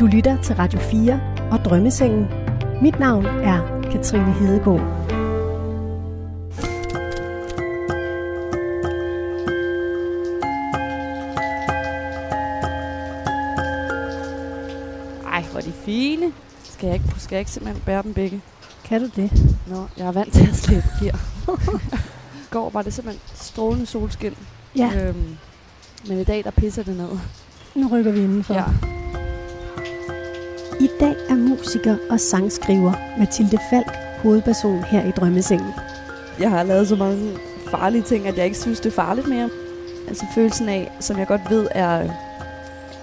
Du lytter til Radio 4 og Drømmesengen. Mit navn er Katrine Hedegaard. Ej, hvor er de fine. Skal jeg ikke, skal jeg ikke simpelthen bære dem begge? Kan du det? Nå, jeg er vant til at her. I går var det simpelthen strålende solskin. Ja, Øhm, men i dag, der pisser det ned. nu rykker vi indenfor. Ja. Dag er musiker og sangskriver Mathilde Falk hovedperson her i Drømmesengen. Jeg har lavet så mange farlige ting, at jeg ikke synes, det er farligt mere. Altså følelsen af, som jeg godt ved er,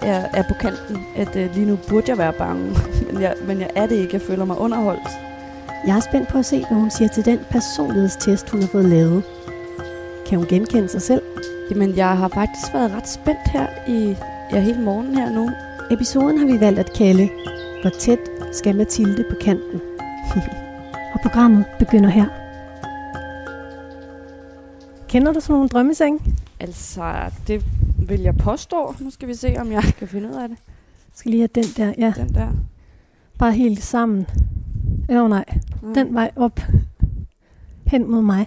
er, er på kanten, at øh, lige nu burde jeg være bange. men, jeg, men jeg er det ikke. Jeg føler mig underholdt. Jeg er spændt på at se, hvad hun siger til den personlighedstest, hun har fået lavet. Kan hun genkende sig selv? Jamen, jeg har faktisk været ret spændt her i ja, hele morgen her nu. Episoden har vi valgt at kalde Hvor tæt skal Mathilde på kanten? og programmet begynder her. Kender du sådan nogle drømmeseng? Altså, det vil jeg påstå. Nu skal vi se, om jeg kan finde ud af det. Jeg skal lige have den der, ja, Den der. bare helt sammen. Eller oh, nej, Mm. den vej op hen mod mig.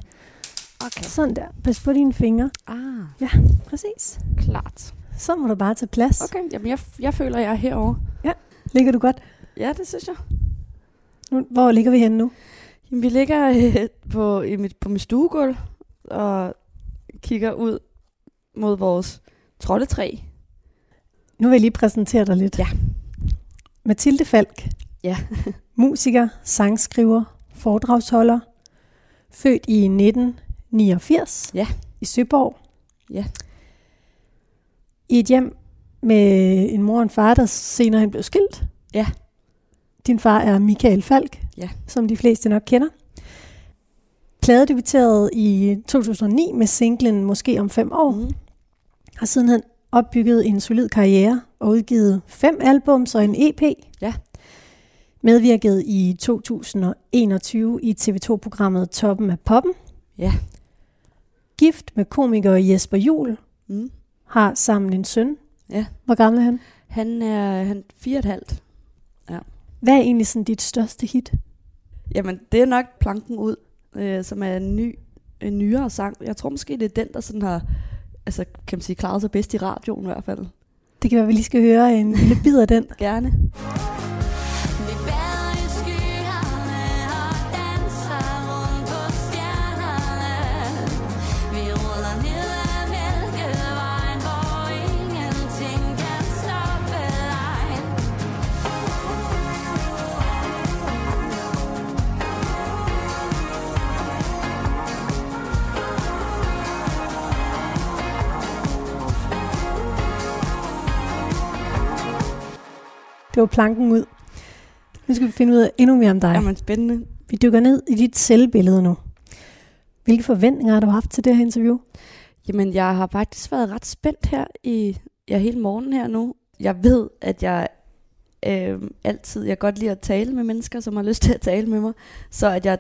Okay. Sådan der. Pas på dine fingre. Ah, Præcis. klart. Så må du bare tage plads. Okay. Jamen jeg, jeg føler, jeg er herovre. Ligger du godt? Ja, det synes jeg. Nu, hvor ligger vi henne nu? Jamen, vi ligger øh, på, i mit, på mit stuegulv og kigger ud mod vores troldetræ. Nu vil jeg lige præsentere dig lidt. Ja. Mathilde Falk. Ja. Musiker, sangskriver, foredragsholder. Født i 1989. Ja. I Søborg. Ja. I et hjem med en mor og en far, der senere hen blev skilt. Ja. Din far er Michael Falk, Ja. som de fleste nok kender. Plade debuterede i 2009 med singlen Måske om fem år. Mm. Har sidenhen opbygget en solid karriere og udgivet fem albums og en EP. Ja. Medvirket i 2021 i TV2-programmet Toppen af Poppen. Ja. Gift med komiker Jesper Juhl. Mm. Har sammen en søn. Ja. Hvor gammel er han? Han er han fire og et halvt. Hvad er egentlig sådan dit største hit? Jamen, det er nok planken ud, øh, som er en ny, en nyere sang. Jeg tror måske, det er den, der sådan har, altså, kan man sige, klaret sig bedst i radioen i hvert fald. Det kan være, vi lige skal høre en lille bid af den. Gerne. Var planken ud. Nu skal vi finde ud af endnu mere om dig. Jamen, spændende. Vi dykker ned i dit selvbillede nu. Hvilke forventninger har du haft til det her interview? Jamen, jeg har faktisk været ret spændt her i ja, hele morgen her nu. Jeg ved, at jeg øh, altid, jeg godt lide at tale med mennesker, som har lyst til at tale med mig. Så at jeg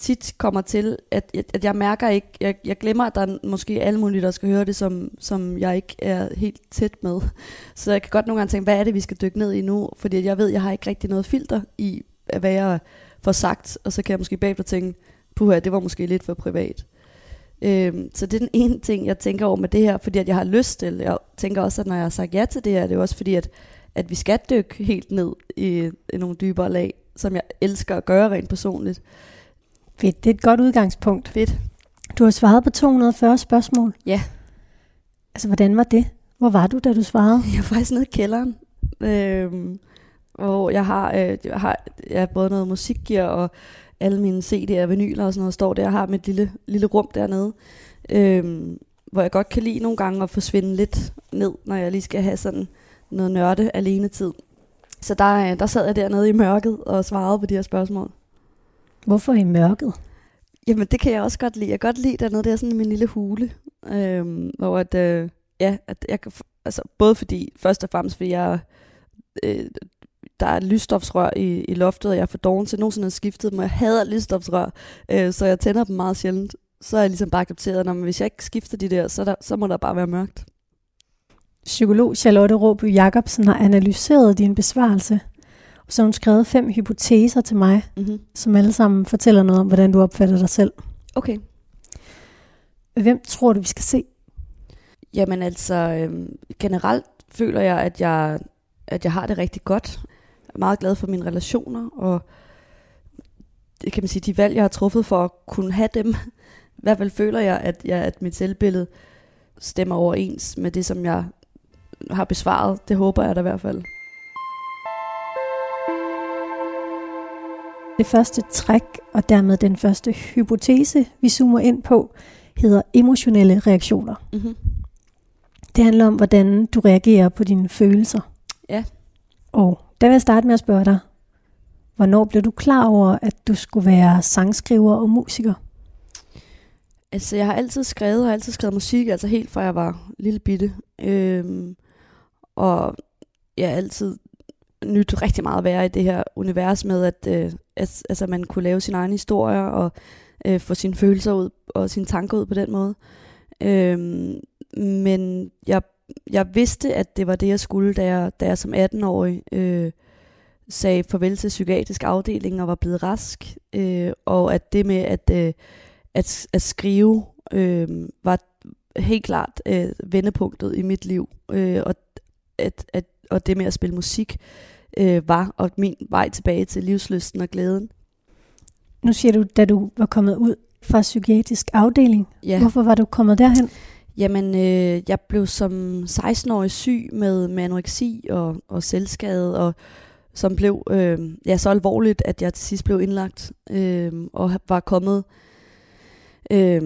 tit kommer til, at, at jeg mærker ikke, jeg, jeg glemmer, at der er måske alle mulige, der skal høre det, som, som jeg ikke er helt tæt med. Så jeg kan godt nogle gange tænke, hvad er det, vi skal dykke ned i nu? Fordi jeg ved, jeg har ikke rigtig noget filter i, hvad jeg får sagt, og så kan jeg måske bagefter tænke, puha, det var måske lidt for privat. Øhm, så det er den ene ting, jeg tænker over med det her, fordi at jeg har lyst til. Jeg tænker også, at når jeg har sagt ja til det her, det er også fordi, at, at vi skal dykke helt ned i, i nogle dybere lag, som jeg elsker at gøre rent personligt. Fedt, det er et godt udgangspunkt. Fedt. Du har svaret på 240 spørgsmål. Ja. Altså, hvordan var det? Hvor var du, da du svarede? Jeg er faktisk nede i kælderen, øhm, hvor jeg har, øh, jeg har jeg har både noget musikgear og alle mine CD'er og vinyler og sådan noget står der. Jeg har mit lille, lille rum dernede, øhm, hvor jeg godt kan lide nogle gange at forsvinde lidt ned, når jeg lige skal have sådan noget nørde alene tid. Så der, øh, der sad jeg dernede i mørket og svarede på de her spørgsmål. Hvorfor i mørket? Jamen, det kan jeg også godt lide. Jeg kan godt lide dernede, der sådan i min lille hule. Øhm, hvor at, øh, ja, at jeg kan, altså både fordi, først og fremmest fordi jeg, øh, der er lysstofsrør i, i loftet, og jeg er for doven til nogensinde at skifte dem, og jeg hader lysstofsrør, øh, så jeg tænder dem meget sjældent. Så er jeg ligesom bare accepteret, at hvis jeg ikke skifter de der, så, der, så må der bare være mørkt. Psykolog Charlotte Råby Jacobsen har analyseret din besvarelse, så hun skrevet fem hypoteser til mig, Mm-hmm. som alle sammen fortæller noget om, hvordan du opfatter dig selv. Okay. Hvem tror du, vi skal se? Jamen altså, øhm, generelt føler jeg, at jeg, at jeg har det rigtig godt. Jeg er meget glad for mine relationer, og det kan man sige, de valg, jeg har truffet for at kunne have dem, i hvert fald føler jeg, at, jeg, at mit selvbillede stemmer overens med det, som jeg har besvaret. Det håber jeg da i hvert fald. Det første træk, og dermed den første hypotese, vi zoomer ind på, hedder emotionelle reaktioner. Mm-hmm. Det handler om, hvordan du reagerer på dine følelser. Ja. Og der vil jeg starte med at spørge dig, hvornår blev du klar over, at du skulle være sangskriver og musiker? Altså, jeg har altid skrevet, og har altid skrevet musik, altså helt fra jeg var lille bitte. Øhm, og jeg har altid nyt rigtig meget at være i det her univers med, at, øh, at altså, man kunne lave sine egne historier og øh, få sine følelser ud og sine tanker ud på den måde. Øhm, men jeg, jeg vidste, at det var det, jeg skulle, da jeg, da jeg som 18-årig øh, sagde farvel til psykiatrisk afdeling og var blevet rask. Øh, og at det med at, øh, at, at skrive øh, var helt klart øh, vendepunktet i mit liv. Øh, og, at, at, og det med at spille musik øh, var og min vej tilbage til livsløsten og glæden. Nu siger du, da du var kommet ud fra psykiatrisk afdeling. Ja. Hvorfor var du kommet derhen? Jamen, øh, jeg blev som 16-årig syg med, med anoreksi og, og selvskade, og som blev øh, ja, så alvorligt, at jeg til sidst blev indlagt øh, og var kommet øh,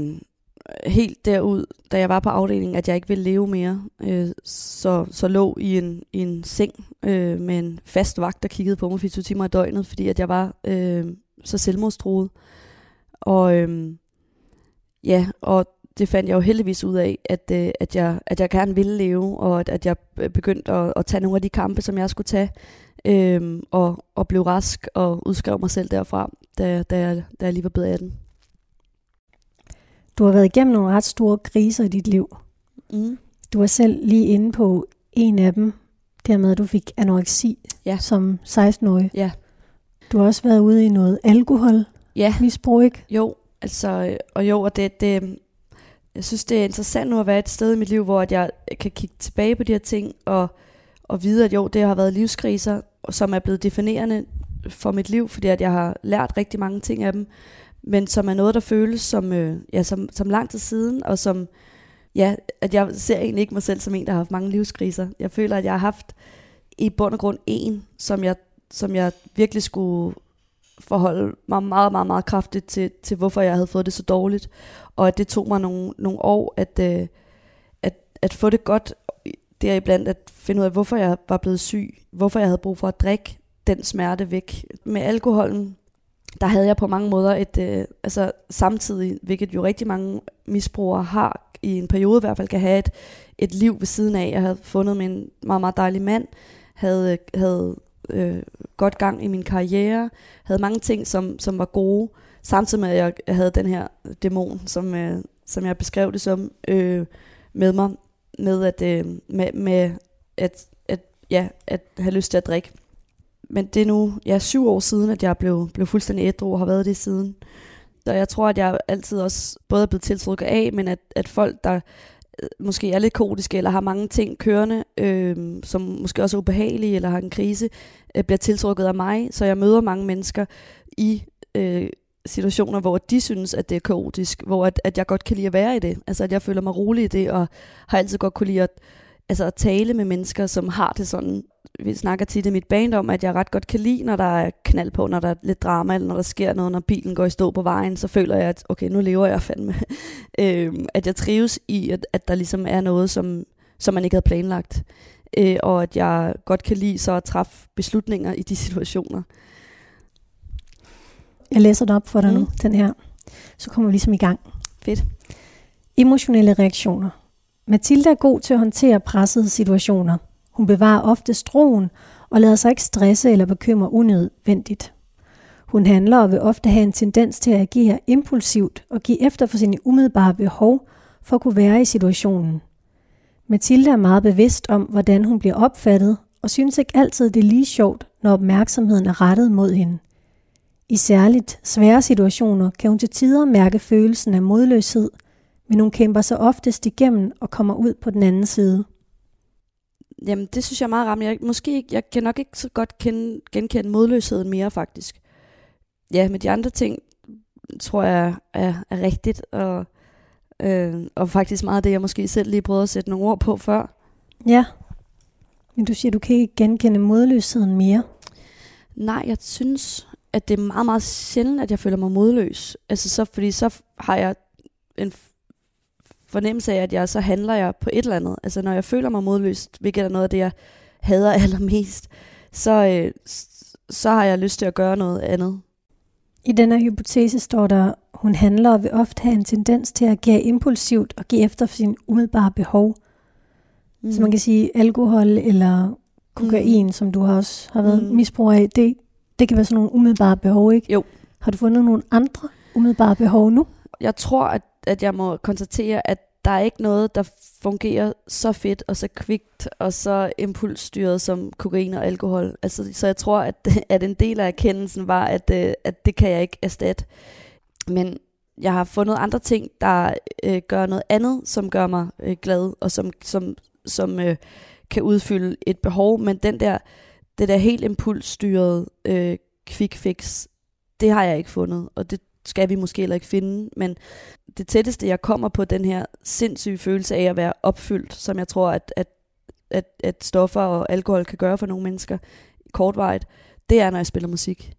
helt derud, da jeg var på afdelingen, at jeg ikke ville leve mere. Øh, så, så lå i en, i en seng øh, med en fast vagt, der kiggede på mig 24 timer i døgnet, fordi at jeg var øh, så selvmordstruet. Og øh, ja, og det fandt jeg jo heldigvis ud af, at, øh, at, jeg, at jeg gerne ville leve, og at, at jeg begyndte at, at tage nogle af de kampe, som jeg skulle tage, øh, og, og blev rask og udskrev mig selv derfra, da, da, jeg, da jeg lige var blevet 18. Du har været igennem nogle ret store kriser i dit liv. Mm. Du var selv lige inde på en af dem, dermed at du fik anoreksi Ja. som 16-årig. Ja. Du har også været ude i noget alkohol, Ja, misbrug, ikke? Jo, altså, øh, og jo, og det, det, jeg synes, det er interessant nu at være et sted i mit liv, hvor at jeg kan kigge tilbage på de her ting, og, og vide, at jo, det har været livskriser, som er blevet definerende for mit liv, fordi at jeg har lært rigtig mange ting af dem, men som er noget, der føles som, øh, ja, som, som lang tid siden, og som, ja, at jeg ser egentlig ikke mig selv som en, der har haft mange livskriser. Jeg føler, at jeg har haft i bund og grund en, som jeg, som jeg virkelig skulle forholde mig meget, meget, meget kraftigt til, til, hvorfor jeg havde fået det så dårligt. Og at det tog mig nogle, nogle år at, øh, at, at få det godt deriblandt at finde ud af, hvorfor jeg var blevet syg, hvorfor jeg havde brug for at drikke den smerte væk. Med alkoholen, der havde jeg på mange måder et, øh, altså samtidig, hvilket jo rigtig mange misbrugere har, i en periode i hvert fald, kan have et, et liv ved siden af. Jeg havde fundet min meget, meget dejlig mand, havde, havde øh, godt gang i min karriere, havde mange ting, som, som var gode, samtidig med, at jeg, jeg havde den her dæmon, som, øh, som jeg beskrev det som, øh, med mig, med at, øh, med, med at, at, ja, at have lyst til at drikke. Men det er nu ja, syv år siden, at jeg blev, blev fuldstændig ædru og har været det siden. Så jeg tror, at jeg altid også både er blevet tiltrukket af, men at, at folk, der øh, måske er lidt kodiske, eller har mange ting kørende, øh, som måske også er ubehagelige, eller har en krise, øh, bliver tiltrukket af mig. Så jeg møder mange mennesker i øh, situationer, hvor de synes, at det er kaotisk, hvor at, at jeg godt kan lide at være i det. Altså, at jeg føler mig rolig i det, og har altid godt kunne lide at, altså, at tale med mennesker, som har det sådan. Vi snakker tit i mit band om, at jeg ret godt kan lide, når der er knald på, når der er lidt drama, eller når der sker noget, når bilen går i stå på vejen, så føler jeg, at okay, nu lever jeg fandme. øhm, at jeg trives i, at, at der ligesom er noget, som, som man ikke havde planlagt. Øh, og at jeg godt kan lide så at træffe beslutninger i de situationer. Jeg læser den op for dig mm. nu, den her. Så kommer vi ligesom i gang. Fedt. Emotionelle reaktioner. Mathilde er god til at håndtere pressede situationer. Hun bevarer ofte stroen og lader sig ikke stresse eller bekymre unødvendigt. Hun handler og vil ofte have en tendens til at agere impulsivt og give efter for sine umiddelbare behov for at kunne være i situationen. Mathilde er meget bevidst om, hvordan hun bliver opfattet, og synes ikke altid, det er lige sjovt, når opmærksomheden er rettet mod hende. I særligt svære situationer kan hun til tider mærke følelsen af modløshed, men hun kæmper sig oftest igennem og kommer ud på den anden side. Jamen, det synes jeg er meget ramt. Jeg, måske ikke, jeg kan nok ikke så godt kende, genkende modløsheden mere, faktisk. Ja, med de andre ting, tror jeg er, er rigtigt, og, øh, og faktisk meget af det, jeg måske selv lige prøvede at sætte nogle ord på før. Ja, men du siger, du kan ikke genkende modløsheden mere. Nej, jeg synes, at det er meget, meget sjældent, at jeg føler mig modløs. Altså så, fordi så har jeg en fornemmelse af, at jeg så handler jeg på et eller andet. Altså når jeg føler mig modløs, hvilket er noget af det, jeg hader allermest, så, øh, så har jeg lyst til at gøre noget andet. I denne hypotese står der, hun handler og vil ofte have en tendens til at agere impulsivt og give efter for sin umiddelbare behov. Mm. Så man kan sige alkohol eller kokain, mm. som du har også har været mm. Mm. misbrug af, det, det kan være sådan nogle umiddelbare behov, ikke? Jo. Har du fundet nogle andre umiddelbare behov nu? Jeg tror, at, at jeg må konstatere, at der er ikke noget, der fungerer så fedt og så kvikt og så impulsstyret som kokain og alkohol. Altså, så jeg tror, at, at en del af erkendelsen var, at, øh, at det kan jeg ikke erstatte. Men jeg har fundet andre ting, der øh, gør noget andet, som gør mig øh, glad og som, som, som øh, kan udfylde et behov. Men den der, det der helt impulsstyrede øh, quick fix, det har jeg ikke fundet, og det skal vi måske heller ikke finde. Men det tætteste, jeg kommer på den her sindssyge følelse af at være opfyldt, som jeg tror, at, at, at, at stoffer og alkohol kan gøre for nogle mennesker kortvarigt, det er, når jeg spiller musik.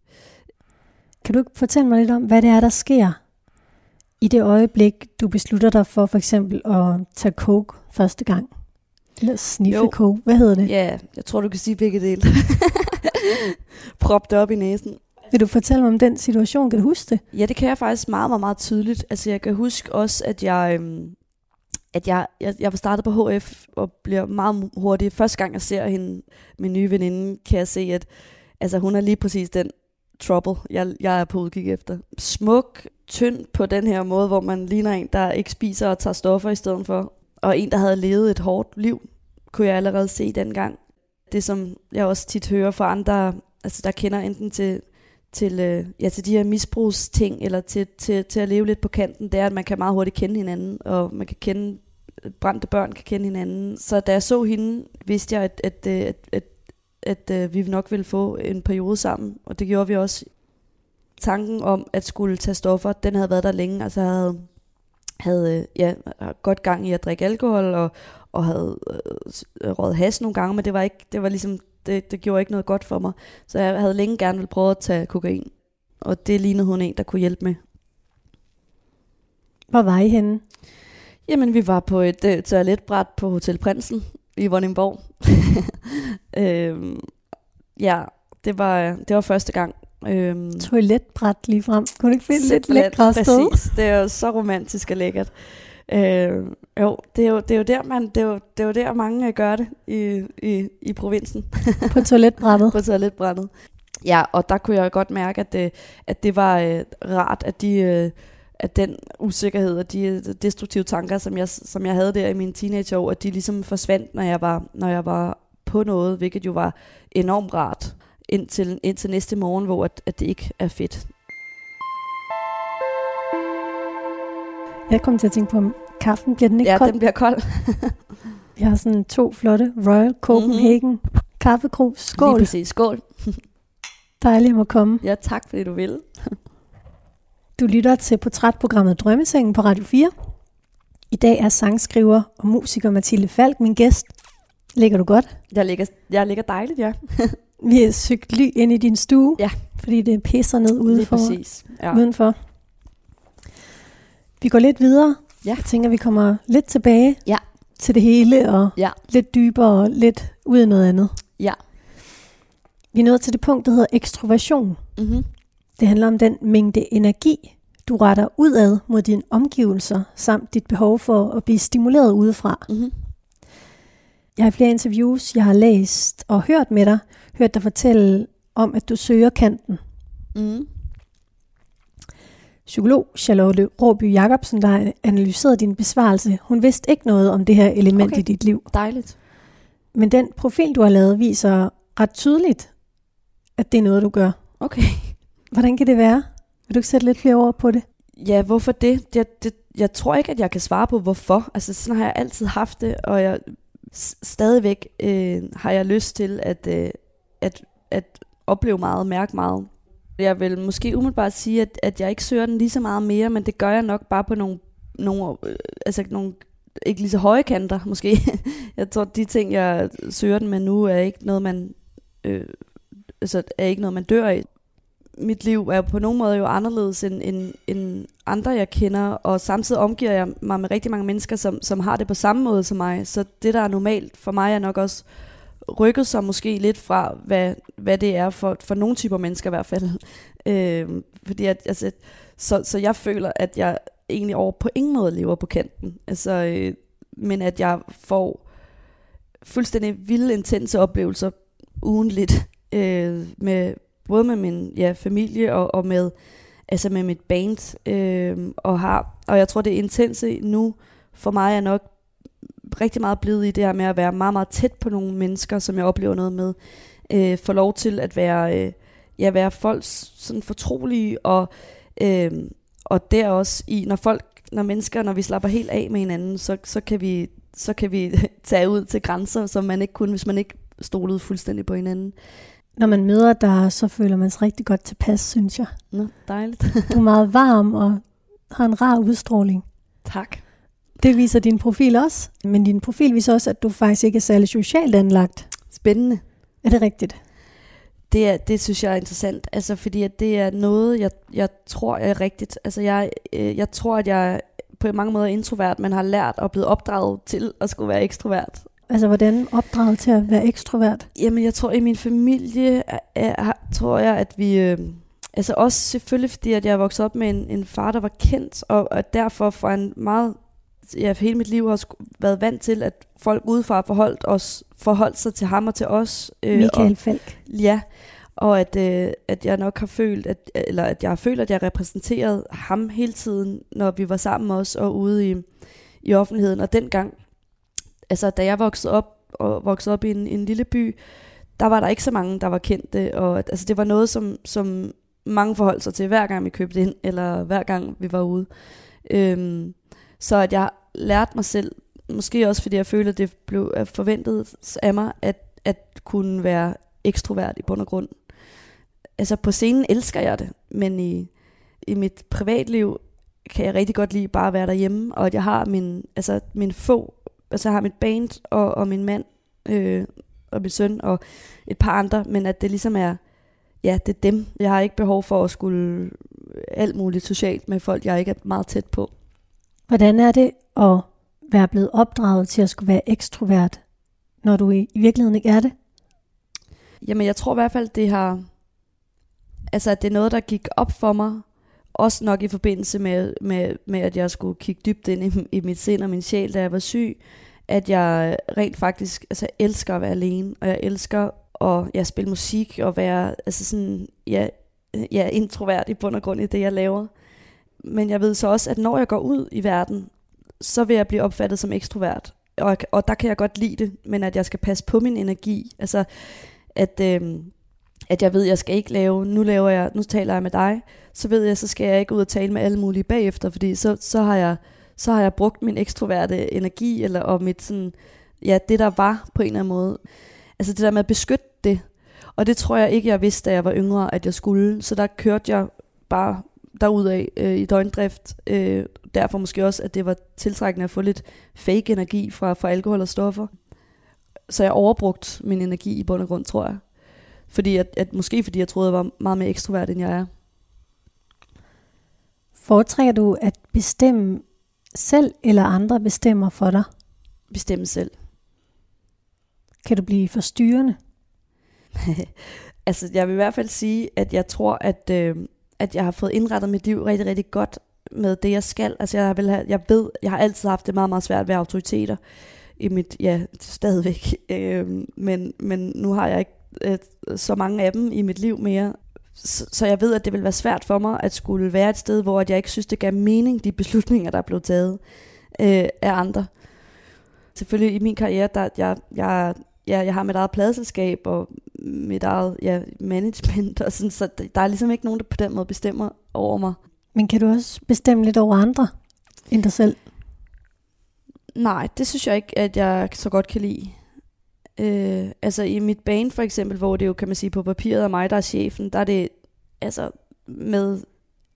Kan du fortælle mig lidt om, hvad det er, der sker i det øjeblik, du beslutter dig for for eksempel at tage coke første gang? Eller sniffe Jo. coke. Hvad hedder det? Ja, jeg tror, du kan sige begge dele. Prop det op i næsen. Vil du fortælle mig om den situation? Kan du huske det? Ja, det kan jeg faktisk meget, meget, meget tydeligt. Altså, jeg kan huske også, at jeg, øhm, at jeg, jeg, jeg var startet på HF og bliver meget hurtigt. Første gang, jeg ser hende, min nye veninde, kan jeg se, at altså, hun er lige præcis den trouble, jeg, jeg er på udkig efter. Smuk, tynd på den her måde, hvor man ligner en, der ikke spiser og tager stoffer i stedet for. Og en, der havde levet et hårdt liv, kunne jeg allerede se dengang. Det, som jeg også tit hører fra andre, altså der kender enten til til, øh, ja, til de her misbrugsting, eller til, til, til at leve lidt på kanten, det er, at man kan meget hurtigt kende hinanden, og man kan kende, brændte børn kan kende hinanden. Så da jeg så hende, vidste jeg, at, at, øh, at, at, at, at vi nok ville få en periode sammen, og det gjorde vi også. Tanken om at skulle tage stoffer, den havde været der længe, altså jeg havde, havde øh, ja, godt gang i at drikke alkohol, og, og havde øh, røget has nogle gange, men det var ikke, det var ligesom, det, det gjorde ikke noget godt for mig. Så jeg havde længe gerne vil prøve at tage kokain. Og det lignede hun en, der kunne hjælpe med. Hvor var I henne? Jamen, vi var på et øh, toiletbræt på Hotel Prinsen i Vordingborg. øhm, ja, det var, det var første gang. Øhm, Toiletbræt lige frem. Kunne du ikke finde lidt lækre sted? Præcis, det er jo så romantisk og lækkert. Øh, jo, det er jo, det er jo der, man, det er jo, det er jo der mange øh, gør det i, i, i provinsen. På toiletbrættet. på toiletbrættet. Ja, og der kunne jeg godt mærke, at det, at det var øh, rart, at de... Øh, at den usikkerhed og de øh, destruktive tanker, som jeg, som jeg havde der i mine teenageår, at de ligesom forsvandt, når jeg var, når jeg var på noget, hvilket jo var enormt rart indtil, indtil næste morgen, hvor at, at det ikke er fedt. Jeg kom til at tænke på, om kaffen bliver den ikke Ja, kold? den bliver kold. Jeg har sådan to flotte Royal Copenhagen mm-hmm. kaffekrus. Lige Skål. præcis. Skål. Dejligt at må komme. Ja, tak fordi du vil. Du lytter til portrætprogrammet Drømmesengen på Radio 4. I dag er sangskriver og musiker Mathilde Falk min gæst. Ligger du godt? Jeg ligger, jeg ligger dejligt, ja. Vi er søgt ly ind i din stue, Ja. fordi det pisser ned Lige udenfor. præcis. Ja. udenfor. Vi går lidt videre. Ja. Jeg tænker, vi kommer lidt tilbage Ja. til det hele, og Ja. lidt dybere og lidt ud af noget andet. Ja. Vi er nået til det punkt, der hedder ekstroversion. Mm-hmm. Det handler om den mængde energi, du retter udad mod dine omgivelser, samt dit behov for at blive stimuleret udefra. Mm-hmm. Jeg har i flere interviews, jeg har læst og hørt med dig, hørt dig fortælle om, at du søger kanten. Mm. Psykolog Charlotte Råby Jacobsen, der har analyseret din besvarelse, hun vidste ikke noget om det her element Okay. i dit liv. Dejligt. Men den profil, du har lavet, viser ret tydeligt, at det er noget, du gør. Okay. Hvordan kan det være? Vil du ikke sætte lidt flere ord på det? Ja, hvorfor det? Jeg, det? jeg tror ikke, at jeg kan svare på, hvorfor. Altså, sådan har jeg altid haft det, og jeg stadigvæk øh, har jeg lyst til at, øh, at, at opleve meget, mærke meget. Jeg vil måske umiddelbart sige, at, at jeg ikke søger den lige så meget mere, men det gør jeg nok bare på nogle, nogle, øh, altså nogle ikke lige så høje kanter, måske. jeg tror, de ting, jeg søger den med nu, er ikke noget, man, øh, altså, er ikke noget, man dør i. mit liv er på nogen måde jo anderledes end, end, end andre, jeg kender, og samtidig omgiver jeg mig med rigtig mange mennesker, som, som har det på samme måde som mig. Så det, der er normalt for mig, er nok også rykket sig måske lidt fra, hvad, hvad det er for, for nogle typer mennesker i hvert fald. Øh, fordi at, altså, så, så jeg føler, at jeg egentlig over på ingen måde lever på kanten. Altså, øh, men at jeg får fuldstændig vilde, intense oplevelser ugenligt øh, med både med min ja, familie og, og med altså med mit band øh, og har og jeg tror det intense nu for mig er nok rigtig meget blevet i det her med at være meget meget tæt på nogle mennesker som jeg oplever noget med øh, få lov til at være øh, ja være folks sådan fortrolige og øh, og der også i når folk når mennesker når vi slapper helt af med hinanden så så kan vi så kan vi tage ud til grænser som man ikke kunne hvis man ikke stolede fuldstændig på hinanden Når man møder dig, så føler man sig rigtig godt tilpas, synes jeg. Nå, dejligt. Du er meget varm og har en rar udstråling. tak. Det viser din profil også. Men din profil viser også, at du faktisk ikke er særlig socialt anlagt. Spændende. Er det rigtigt? Det, er, det synes jeg er interessant, altså fordi at det er noget, jeg, jeg tror er rigtigt. Altså jeg, øh, jeg tror, at jeg på mange måder er introvert, men har lært og blevet opdraget til at skulle være ekstrovert. Altså, hvordan opdraget til at være ekstrovert? Jamen, jeg tror, i min familie er, er, tror jeg, at vi... Øh, altså også selvfølgelig, fordi at jeg er vokset op med en, en far, der var kendt, og, og derfor for en meget... Ja, hele mit liv har været vant til, at folk udefra forholdt, os, forholdt sig til ham og til os. øh, Michael og, Falk. Ja, og at, øh, at jeg nok har følt, at, eller at jeg har følt, at jeg repræsenterede ham hele tiden, når vi var sammen også og ude i, i offentligheden. Og dengang, altså da jeg voksede op, og voksede op i en, en lille by, der var der ikke så mange, der var kendte. Og at- altså, det var noget, som, som mange forholdt sig til, hver gang vi købte ind, eller hver gang vi var ude. Øhm, så at jeg lærte mig selv, måske også fordi jeg følte, at det blev forventet af mig, at, at kunne være ekstrovert i bund og grund. Altså på scenen elsker jeg det, men i, i mit privatliv kan jeg rigtig godt lide bare at være derhjemme, og at jeg har min, altså min få, altså jeg har mit band og, og min mand øh, og min søn og et par andre, men at det ligesom er, ja, det er dem. Jeg har ikke behov for at skulle alt muligt socialt med folk, jeg ikke er meget tæt på. Hvordan er det at være blevet opdraget til at skulle være ekstrovert, når du i i virkeligheden ikke er det? Jamen, jeg tror i hvert fald, det har... Altså, at det er noget, der gik op for mig. Også nok i forbindelse med, med, med at jeg skulle kigge dybt ind i, i mit sind og min sjæl, da jeg var syg. At jeg rent faktisk altså, elsker at være alene. Og jeg elsker at ja, spille musik og være altså sådan, ja, ja, introvert i bund og grund i det, jeg laver. Men jeg ved så også, at når jeg går ud i verden, så vil jeg blive opfattet som ekstrovert. Og, og der kan jeg godt lide det, men at jeg skal passe på min energi. Altså, at, øh, at jeg ved, at jeg skal ikke lave, nu laver jeg, nu taler jeg med dig, så ved jeg, så skal jeg ikke ud og tale med alle mulige bagefter, fordi så, så har jeg så har jeg brugt min ekstroverte energi, eller og mit sådan, ja, det der var på en eller anden måde. Altså det der med at beskytte det. Og det tror jeg ikke, jeg vidste, da jeg var yngre, at jeg skulle. Så der kørte jeg bare derudad øh, i døgndrift. Øh, derfor måske også, at det var tiltrækkende at få lidt fake energi fra, fra alkohol og stoffer. Så jeg overbrugt min energi i bund og grund, tror jeg. Fordi at, at måske fordi jeg troede, jeg var meget mere ekstrovert, end jeg er. Foretrækker du at bestemme selv, eller andre bestemmer for dig? Bestemme selv. Kan du blive forstyrrende? altså, jeg vil i hvert fald sige, at jeg tror, at, øh, at jeg har fået indrettet mit liv rigtig, rigtig godt med det, jeg skal. Altså, jeg, vil have, jeg ved, jeg har altid haft det meget, meget svært ved autoriteter i mit, ja, stadigvæk. Øh, men, men nu har jeg ikke øh, så mange af dem i mit liv mere. så, så jeg ved, at det vil være svært for mig at skulle være et sted, hvor at jeg ikke synes, det gav mening, de beslutninger, der er blevet taget øh, af andre. Selvfølgelig i min karriere, der jeg, jeg, jeg, jeg har mit eget pladeselskab og mit eget ja, management, og sådan, så der er ligesom ikke nogen, der på den måde bestemmer over mig. Men kan du også bestemme lidt over andre end dig selv? Nej, det synes jeg ikke, at jeg så godt kan lide. Øh, altså i mit band for eksempel, hvor det jo kan man sige på papiret er mig, der er chefen, der er det altså med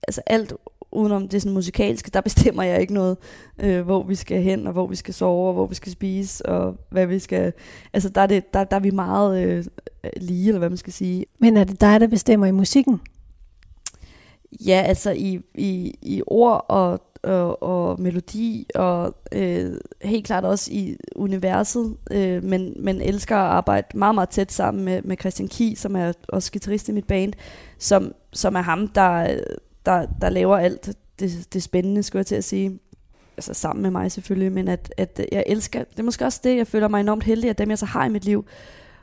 altså alt udenom det sådan musikalske, der bestemmer jeg ikke noget, øh, hvor vi skal hen, og hvor vi skal sove, og hvor vi skal spise, og hvad vi skal... Altså der er, det, der, der er vi meget øh, lige, eller hvad man skal sige. Men er det dig, der bestemmer i musikken? Ja, altså i, i, i ord og, og, og melodi, og øh, helt klart også i universet, øh, men, men elsker at arbejde meget, meget tæt sammen med, med Christian Ki, som er også guitarist i mit band, som, som er ham, der, der, der laver alt det, det spændende, skulle jeg til at sige. Altså sammen med mig selvfølgelig, men at, at jeg elsker, det er måske også det, jeg føler mig enormt heldig, at dem jeg så har i mit liv,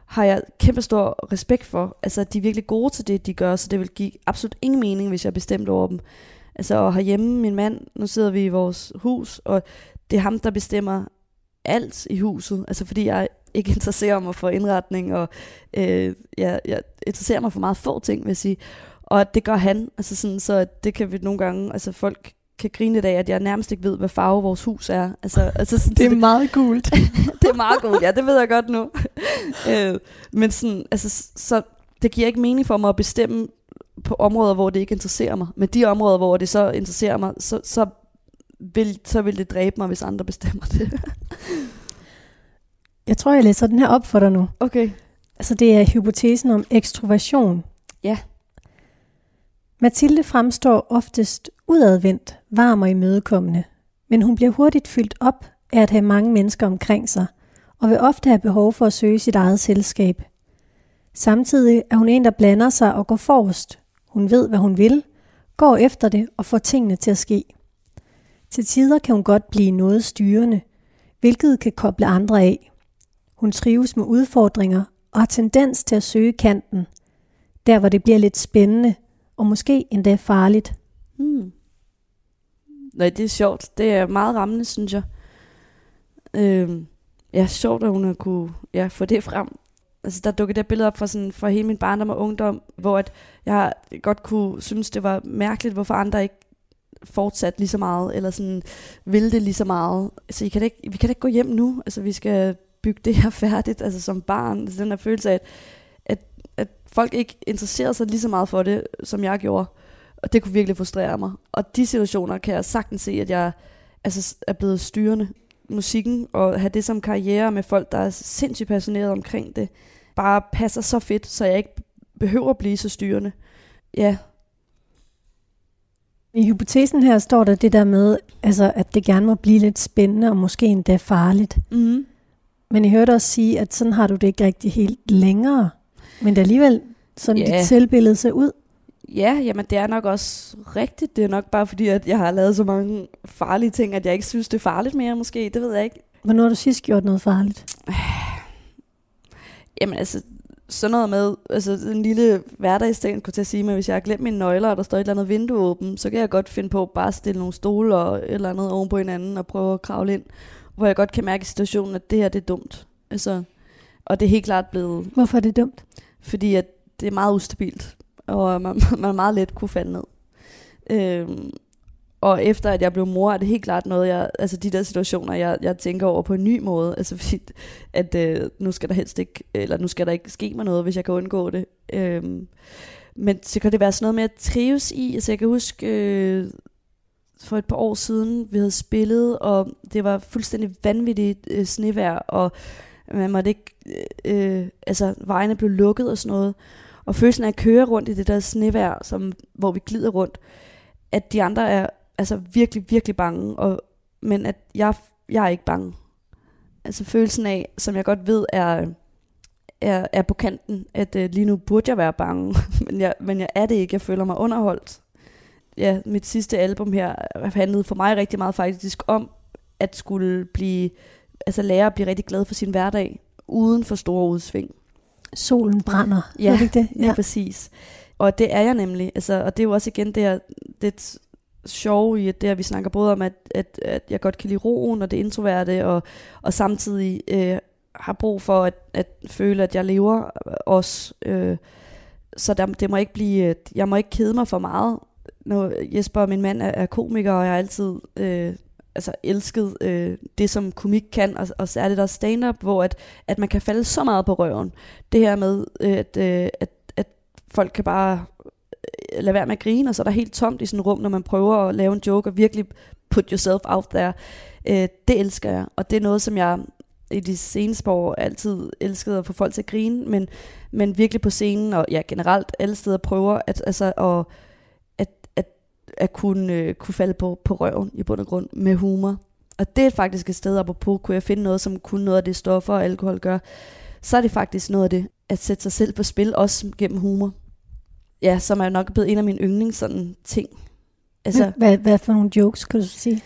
har jeg kæmpe stor respekt for. Altså, de er virkelig gode til det, de gør, så det vil give absolut ingen mening, hvis jeg er bestemt over dem. Altså, og herhjemme, min mand, nu sidder vi i vores hus, og det er ham, der bestemmer alt i huset. Altså, fordi jeg ikke interesserer mig for indretning, og øh, jeg, jeg interesserer mig for meget få ting, vil jeg sige. Og det gør han, altså sådan, så det kan vi nogle gange, altså folk kan grine lidt af, at jeg nærmest ikke ved, hvad farve vores hus er. Altså, altså sådan, Det er meget gult. det er meget godt, ja, det ved jeg godt nu. øh, men sådan, altså, så det giver ikke mening for mig at bestemme på områder, hvor det ikke interesserer mig. Men de områder, hvor det så interesserer mig, så, så, vil, så vil det dræbe mig, hvis andre bestemmer det. Jeg tror, jeg læser den her op for dig nu. okay. Altså, det er hypotesen om ekstroversion. Ja. Mathilde fremstår oftest udadvendt, varm og imødekommende, men hun bliver hurtigt fyldt op af at have mange mennesker omkring sig, og vil ofte have behov for at søge sit eget selskab. Samtidig er hun en, der blander sig og går forrest. Hun ved, hvad hun vil, går efter det og får tingene til at ske. Til tider kan hun godt blive noget styrende, hvilket kan koble andre af. Hun trives med udfordringer og har tendens til at søge kanten, der hvor det bliver lidt spændende og måske endda farligt. Hmm. Nej, det er sjovt. Det er meget rammende, synes jeg. Øh, ja, sjovt, at hun har kunne ja, få det frem. Altså, der dukkede det billede op fra, sådan, fra hele min barndom og ungdom, hvor at jeg godt kunne synes, det var mærkeligt, hvorfor andre ikke fortsat lige så meget, eller sådan ville det lige så meget. Altså, I kan ikke, vi kan da ikke gå hjem nu. Altså, vi skal bygge det her færdigt, altså som barn. Altså, den her følelse af, at folk ikke interesserede sig lige så meget for det, som jeg gjorde. Og det kunne virkelig frustrere mig. Og de situationer kan jeg sagtens se, at jeg altså, er blevet styrende. Musikken og have det som karriere med folk, der er sindssygt passionerede omkring det, bare passer så fedt, så jeg ikke behøver at blive så styrende. Ja, I hypotesen her står der det der med, altså, at det gerne må blive lidt spændende og måske endda farligt. mm. Men I hørte også sige, at sådan har du det ikke rigtig helt længere. Men det alligevel sådan, Ja. dit selvbillede ser ud. Ja, jamen det er nok også rigtigt. Det er nok bare fordi, at jeg har lavet så mange farlige ting, at jeg ikke synes, det er farligt mere måske. Det ved jeg ikke. Hvornår har du sidst gjort noget farligt? Jamen altså, sådan noget med, altså en lille hverdagsting, kunne jeg at sige, men hvis jeg har glemt mine nøgler, og der står et eller andet vindue åbent, så kan jeg godt finde på at bare stille nogle stole og et eller andet oven på hinanden og prøve at kravle ind, hvor jeg godt kan mærke i situationen, at det her det er dumt. Altså, og det er helt klart blevet, Hvorfor er det dumt? Fordi at det er meget ustabilt, og man, man meget let kunne falde ned. Øhm, og efter at jeg blev mor, er det helt klart noget, jeg, altså de der situationer, jeg, jeg tænker over på en ny måde. Altså fordi, at øh, nu skal der helst ikke, eller nu skal der ikke ske mig noget, hvis jeg kan undgå det. Øhm, men så kan det være sådan noget med at trives i. Altså jeg kan huske, øh, for et par år siden, vi havde spillet, og det var fuldstændig vanvittigt øh, snevejr, og man måtte ikke, øh, øh, altså vejene blev lukket og sådan noget. Og følelsen af at køre rundt i det der snevejr, som, hvor vi glider rundt, at de andre er altså virkelig, virkelig bange, og, men at jeg, jeg er ikke bange. Altså følelsen af, som jeg godt ved er, er, er på kanten, at øh, lige nu burde jeg være bange, men jeg, men jeg er det ikke, jeg føler mig underholdt. Ja, mit sidste album her handlede for mig rigtig meget faktisk om, at skulle blive, altså lære at blive rigtig glad for sin hverdag, uden for store udsving. Solen brænder. Ja, er det ikke det? Ja, præcis. Og det er jeg nemlig. Altså, og det er jo også igen det her, det sjove i, at det, at vi snakker både om, at, at, at jeg godt kan lide roen og det introverte, og, og samtidig øh, har brug for at, at føle, at jeg lever også. Øh, så der, det må ikke blive, jeg må ikke kede mig for meget. Når Jesper, min mand, er, er komiker, og jeg har altid øh, altså elsket øh, det, som komik kan, og, og særligt også stand-up, hvor at, at man kan falde så meget på røven. Det her med, øh, at, øh, at, at folk kan bare øh, lade være med at grine, og så er der helt tomt i sådan et rum, når man prøver at lave en joke, og virkelig put yourself out there. Øh, det elsker jeg, og det er noget, som jeg i de seneste år altid elskede at få folk til at grine, men, men virkelig på scenen, og ja, generelt alle steder prøver at, altså, at, at kunne, øh, kunne falde på, på røven i bund og grund med humor. Og det er faktisk et sted, apropos, kunne jeg finde noget, som kunne noget af det stoffer og alkohol gør, så er det faktisk noget af det, at sætte sig selv på spil, også gennem humor. Ja, som er nok blevet en af mine yndlings sådan ting. Altså, hvad, hvad for nogle jokes, kan du sige?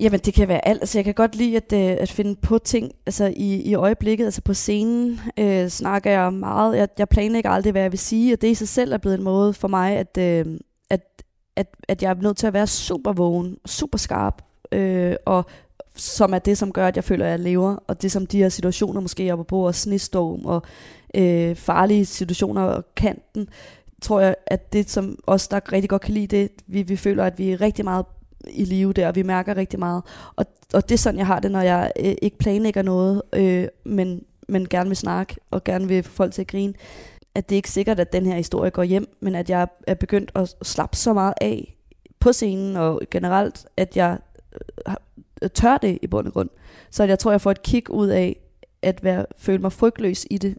Jamen, det kan være alt. Altså, jeg kan godt lide at, øh, at finde på ting altså, i, i øjeblikket. Altså, på scenen øh, snakker jeg meget. Jeg, jeg planlægger aldrig, hvad jeg vil sige, og det i sig selv er blevet en måde for mig, at, øh, at, at, at jeg er nødt til at være super vågen, super skarp, øh, og som er det, som gør, at jeg føler, at jeg lever, og det, som de her situationer måske er på, og snestorm, og øh, farlige situationer, og kanten, tror jeg, at det, som os, der rigtig godt kan lide det, vi, vi føler, at vi er rigtig meget i live der, og vi mærker rigtig meget. Og, og det er sådan, jeg har det, når jeg øh, ikke planlægger noget, øh, men, men gerne vil snakke, og gerne vil få folk til at grine. At det er ikke sikkert, at den her historie går hjem, men at jeg er begyndt at slappe så meget af på scenen, og generelt, at jeg øh, tør det i bund og grund. Så jeg tror, jeg får et kick ud af, at være, føle mig frygtløs i det.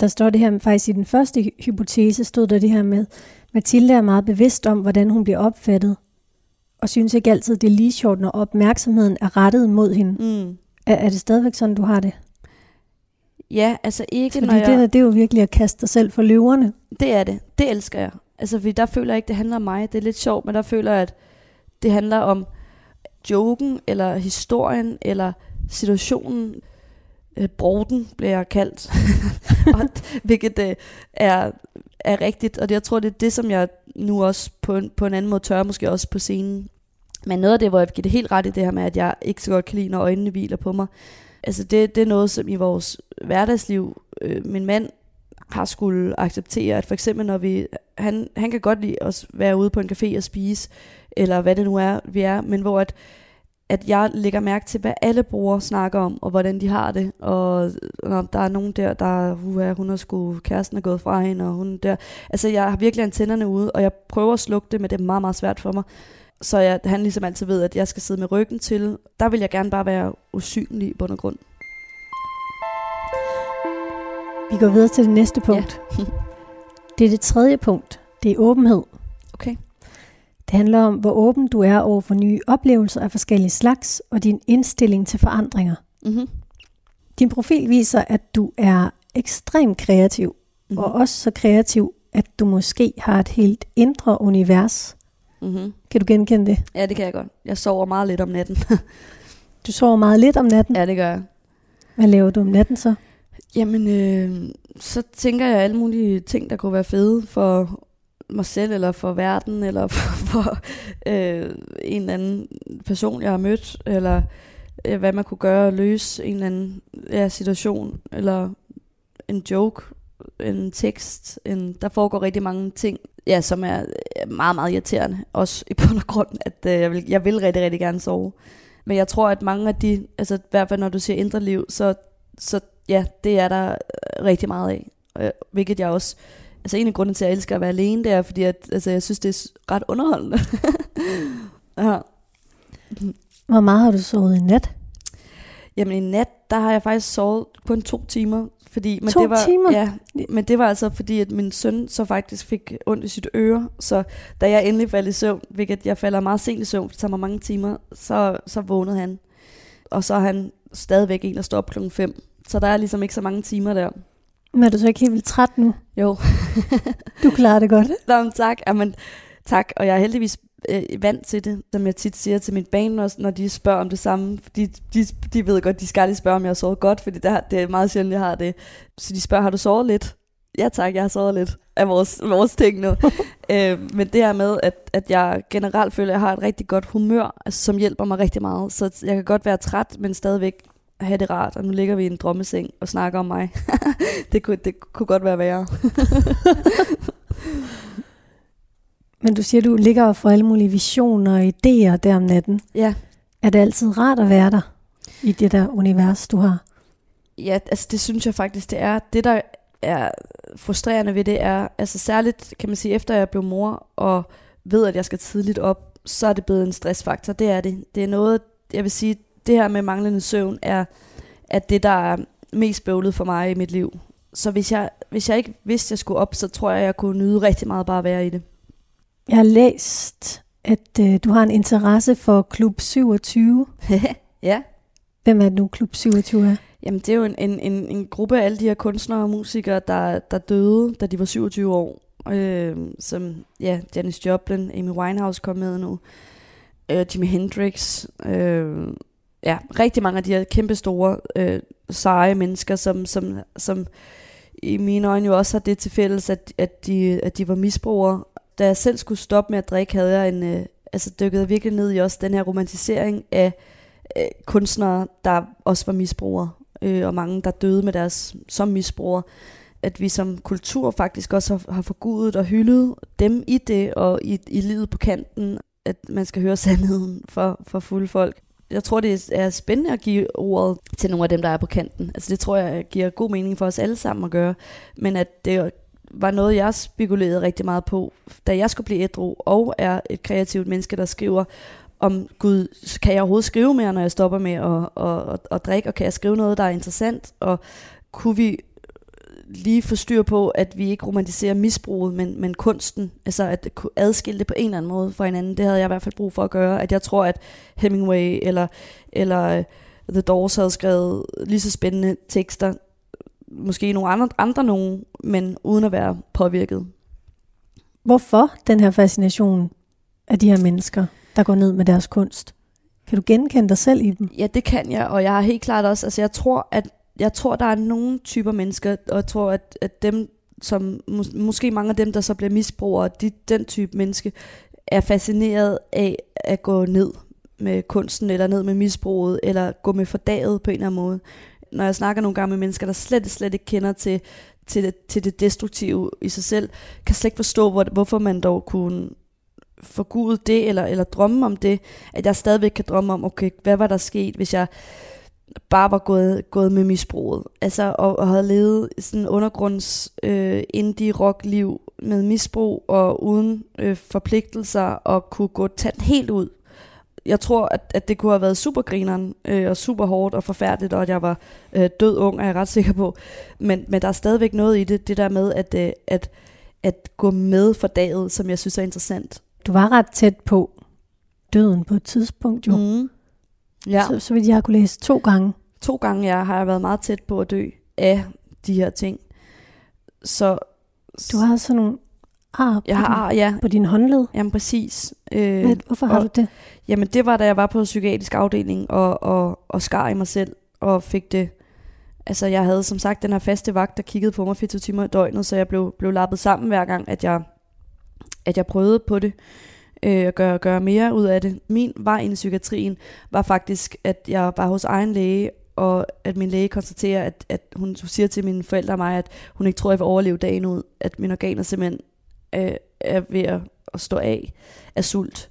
Der står det her, faktisk i den første hypotese stod der det her med, Mathilde er meget bevidst om, hvordan hun bliver opfattet, og synes ikke altid, det er lige sjovt, når opmærksomheden er rettet mod hende. Mm. Er, er det stadigvæk sådan, du har det? Ja, altså ikke Fordi når jeg... det, det er jo virkelig at kaste dig selv for løverne. Det er det. Det elsker jeg. Altså, fordi der føler jeg ikke, det handler om mig. Det er lidt sjovt, men der føler jeg, at det handler om joken, eller historien, eller situationen. Øh, Broden bliver jeg kaldt. og, hvilket øh, er, er rigtigt. Og det, jeg tror, det er det, som jeg nu også på en, på en anden måde tør, måske også på scenen. Men noget af det, hvor jeg giver det helt ret i det her med, at jeg ikke så godt kan lide, når øjnene hviler på mig. Altså det, det er noget, som i vores hverdagsliv, øh, min mand har skulle acceptere, at for eksempel når vi, han, han kan godt lide at være ude på en café og spise, eller hvad det nu er, vi er, men hvor at, at jeg lægger mærke til, hvad alle brugere snakker om, og hvordan de har det, og når der er nogen der, der uh, hun har sgu, kæresten er gået fra hende, og hun der, altså jeg har virkelig antennerne ude, og jeg prøver at slukke det, men det er meget, meget svært for mig, så jeg, han ligesom altid ved, at jeg skal sidde med ryggen til, der vil jeg gerne bare være usynlig i bund og grund. Vi går videre til det næste punkt. Ja. det er det tredje punkt. Det er åbenhed. Okay. Det handler om, hvor åben du er over for nye oplevelser af forskellige slags, og din indstilling til forandringer. Mm-hmm. Din profil viser, at du er ekstremt kreativ, mm-hmm. og også så kreativ, at du måske har et helt indre univers. Mm-hmm. Kan du genkende det? Ja, det kan jeg godt. Jeg sover meget lidt om natten. Du sover meget lidt om natten. ja, det gør jeg. Hvad laver du om natten så? Jamen, øh, så tænker jeg alle mulige ting, der kunne være fede for mig selv, eller for verden, eller for, for øh, en eller anden person, jeg har mødt, eller øh, hvad man kunne gøre at løse en eller anden ja, situation, eller en joke, en tekst. En, der foregår rigtig mange ting, ja, som er meget, meget irriterende, også i bund og grund, at øh, jeg, vil, jeg vil rigtig, rigtig gerne sove. Men jeg tror, at mange af de, altså i hvert fald når du siger indre liv, så, så ja, det er der øh, rigtig meget af. Hvilket jeg også, altså en af grunden til, at jeg elsker at være alene, det er, fordi at, altså, jeg synes, det er ret underholdende. ja. Hvor meget har du sovet i nat? Jamen i nat, der har jeg faktisk sovet kun to timer. Fordi, men To det var, timer? Ja, men det var altså fordi, at min søn så faktisk fik ondt i sit øre. Så da jeg endelig faldt i søvn, hvilket jeg falder meget sent i søvn, for det tager mig mange timer, så, så vågnede han. Og så er han stadigvæk en, der står op klokken 5. Så der er ligesom ikke så mange timer der. Men er du så ikke helt vildt træt nu? Jo, Du klarer det godt. Nå, tak. Jamen, tak. Og jeg er heldigvis øh, vant til det, som jeg tit siger til mit bane også, når de spørger om det samme. De, de, de ved godt, de skal aldrig spørge, om jeg har sovet godt, fordi det, det er meget sjældent, jeg har det. Så de spørger, har du sovet lidt? Ja tak, jeg har sovet lidt af vores, vores ting nu. øh, men det her med, at, at jeg generelt føler, at jeg har et rigtig godt humør, altså, som hjælper mig rigtig meget. Så jeg kan godt være træt, men stadigvæk have det rart. Og nu ligger vi i en drømmeseng og snakker om mig. det, kunne, det kunne godt være værre. Men du siger, du ligger og får alle mulige visioner og idéer der om natten. Ja, Er det altid rart at være der i det der univers, du har? Ja, altså det synes jeg faktisk, det er. Det, der er frustrerende ved det, er, altså særligt, kan man sige, efter jeg blev mor, og ved, at jeg skal tidligt op, så er det blevet en stressfaktor. Det er det. Det er noget, jeg vil sige, det her med manglende søvn, er, er det, der er mest bøvlet for mig i mit liv. Så hvis jeg, hvis jeg ikke vidste, at jeg skulle op, så tror jeg, jeg kunne nyde rigtig meget bare at være i det. Jeg har læst, at øh, du har en interesse for Klub 27. ja. Hvem er det nu, Klub 27 er? Jamen, det er jo en, en, en, en gruppe af alle de her kunstnere og musikere, der, der døde, da de var 27 år. Øh, som, ja, Janis Joplin, Amy Winehouse kom med nu, øh, Jimi Hendrix. Øh, ja, rigtig mange af de her kæmpe store, øh, seje mennesker, som, som, som i mine øjne jo også har det til fælles, at, at, de, at de var misbrugere. Da jeg selv skulle stoppe med at drikke, havde jeg en, øh, altså dykkede virkelig ned i også den her romantisering af øh, kunstnere, der også var misbrugere, øh, og mange, der døde med deres som misbrugere. At vi som kultur faktisk også har, har forgudet og hyldet dem i det, og i, i livet på kanten, at man skal høre sandheden for, for fulde folk. Jeg tror, det er spændende at give ordet til nogle af dem, der er på kanten. Altså det tror jeg giver god mening for os alle sammen at gøre. Men at det var noget, jeg spekulerede rigtig meget på, da jeg skulle blive ædru, og er et kreativt menneske, der skriver om, gud, kan jeg overhovedet skrive mere, når jeg stopper med at, at, at, at drikke, og kan jeg skrive noget, der er interessant, og kunne vi lige få styr på, at vi ikke romantiserer misbruget, men, men kunsten, altså at kunne adskille det på en eller anden måde fra hinanden, det havde jeg i hvert fald brug for at gøre, at jeg tror, at Hemingway eller, eller øh, The Doors havde skrevet lige så spændende tekster, måske nogle andre, andre nogen, men uden at være påvirket. Hvorfor den her fascination af de her mennesker, der går ned med deres kunst? Kan du genkende dig selv i dem? Ja, det kan jeg, og jeg har helt klart også, altså jeg tror, at jeg tror, der er nogle typer mennesker, og jeg tror, at, at dem, som mås- måske mange af dem, der så bliver misbrugere, de, den type menneske, er fascineret af at gå ned med kunsten, eller ned med misbruget, eller gå med fordaget på en eller anden måde. Når jeg snakker nogle gange med mennesker, der slet, slet ikke kender til, til, det, til det destruktive i sig selv, kan slet ikke forstå, hvor, hvorfor man dog kunne forgude det, eller, eller drømme om det, at jeg stadigvæk kan drømme om, okay, hvad var der sket, hvis jeg bare var gået, gået med misbruget. Altså, og, og havde levet sådan undergrunds øh, indie rock liv med misbrug og uden øh, forpligtelser og kunne gå tand helt ud. Jeg tror, at, at det kunne have været super grineren øh, og super hårdt og forfærdeligt, og at jeg var øh, død ung, er jeg ret sikker på. Men, men der er stadigvæk noget i det, det der med at, øh, at, at gå med for daget, som jeg synes er interessant. Du var ret tæt på døden på et tidspunkt, jo. Mm. Ja. Så, så vidt jeg har kunne læse to gange. to gange jeg har jeg været meget tæt på at dø af de her ting. Så Du har sådan nogle ar på, jeg har ar, ja, på din håndled. jamen præcis. Øh, Hvad, hvorfor har og- du det? jamen det var da jeg var på psykiatrisk afdeling og, og, og skar i mig selv og fik det. Altså jeg havde som sagt den her faste vagt, der kiggede på mig 24 timer i døgnet, så jeg blev, blev lappet sammen hver gang, at jeg, at jeg prøvede på det øh, at gøre, gøre mere ud af det. Min vej ind i psykiatrien var faktisk, at jeg var hos egen læge, og at min læge konstaterer, at, at hun siger til mine forældre og mig, at hun ikke tror, at jeg vil overleve dagen ud, at mine organer simpelthen øh, er ved at, at stå af af sult.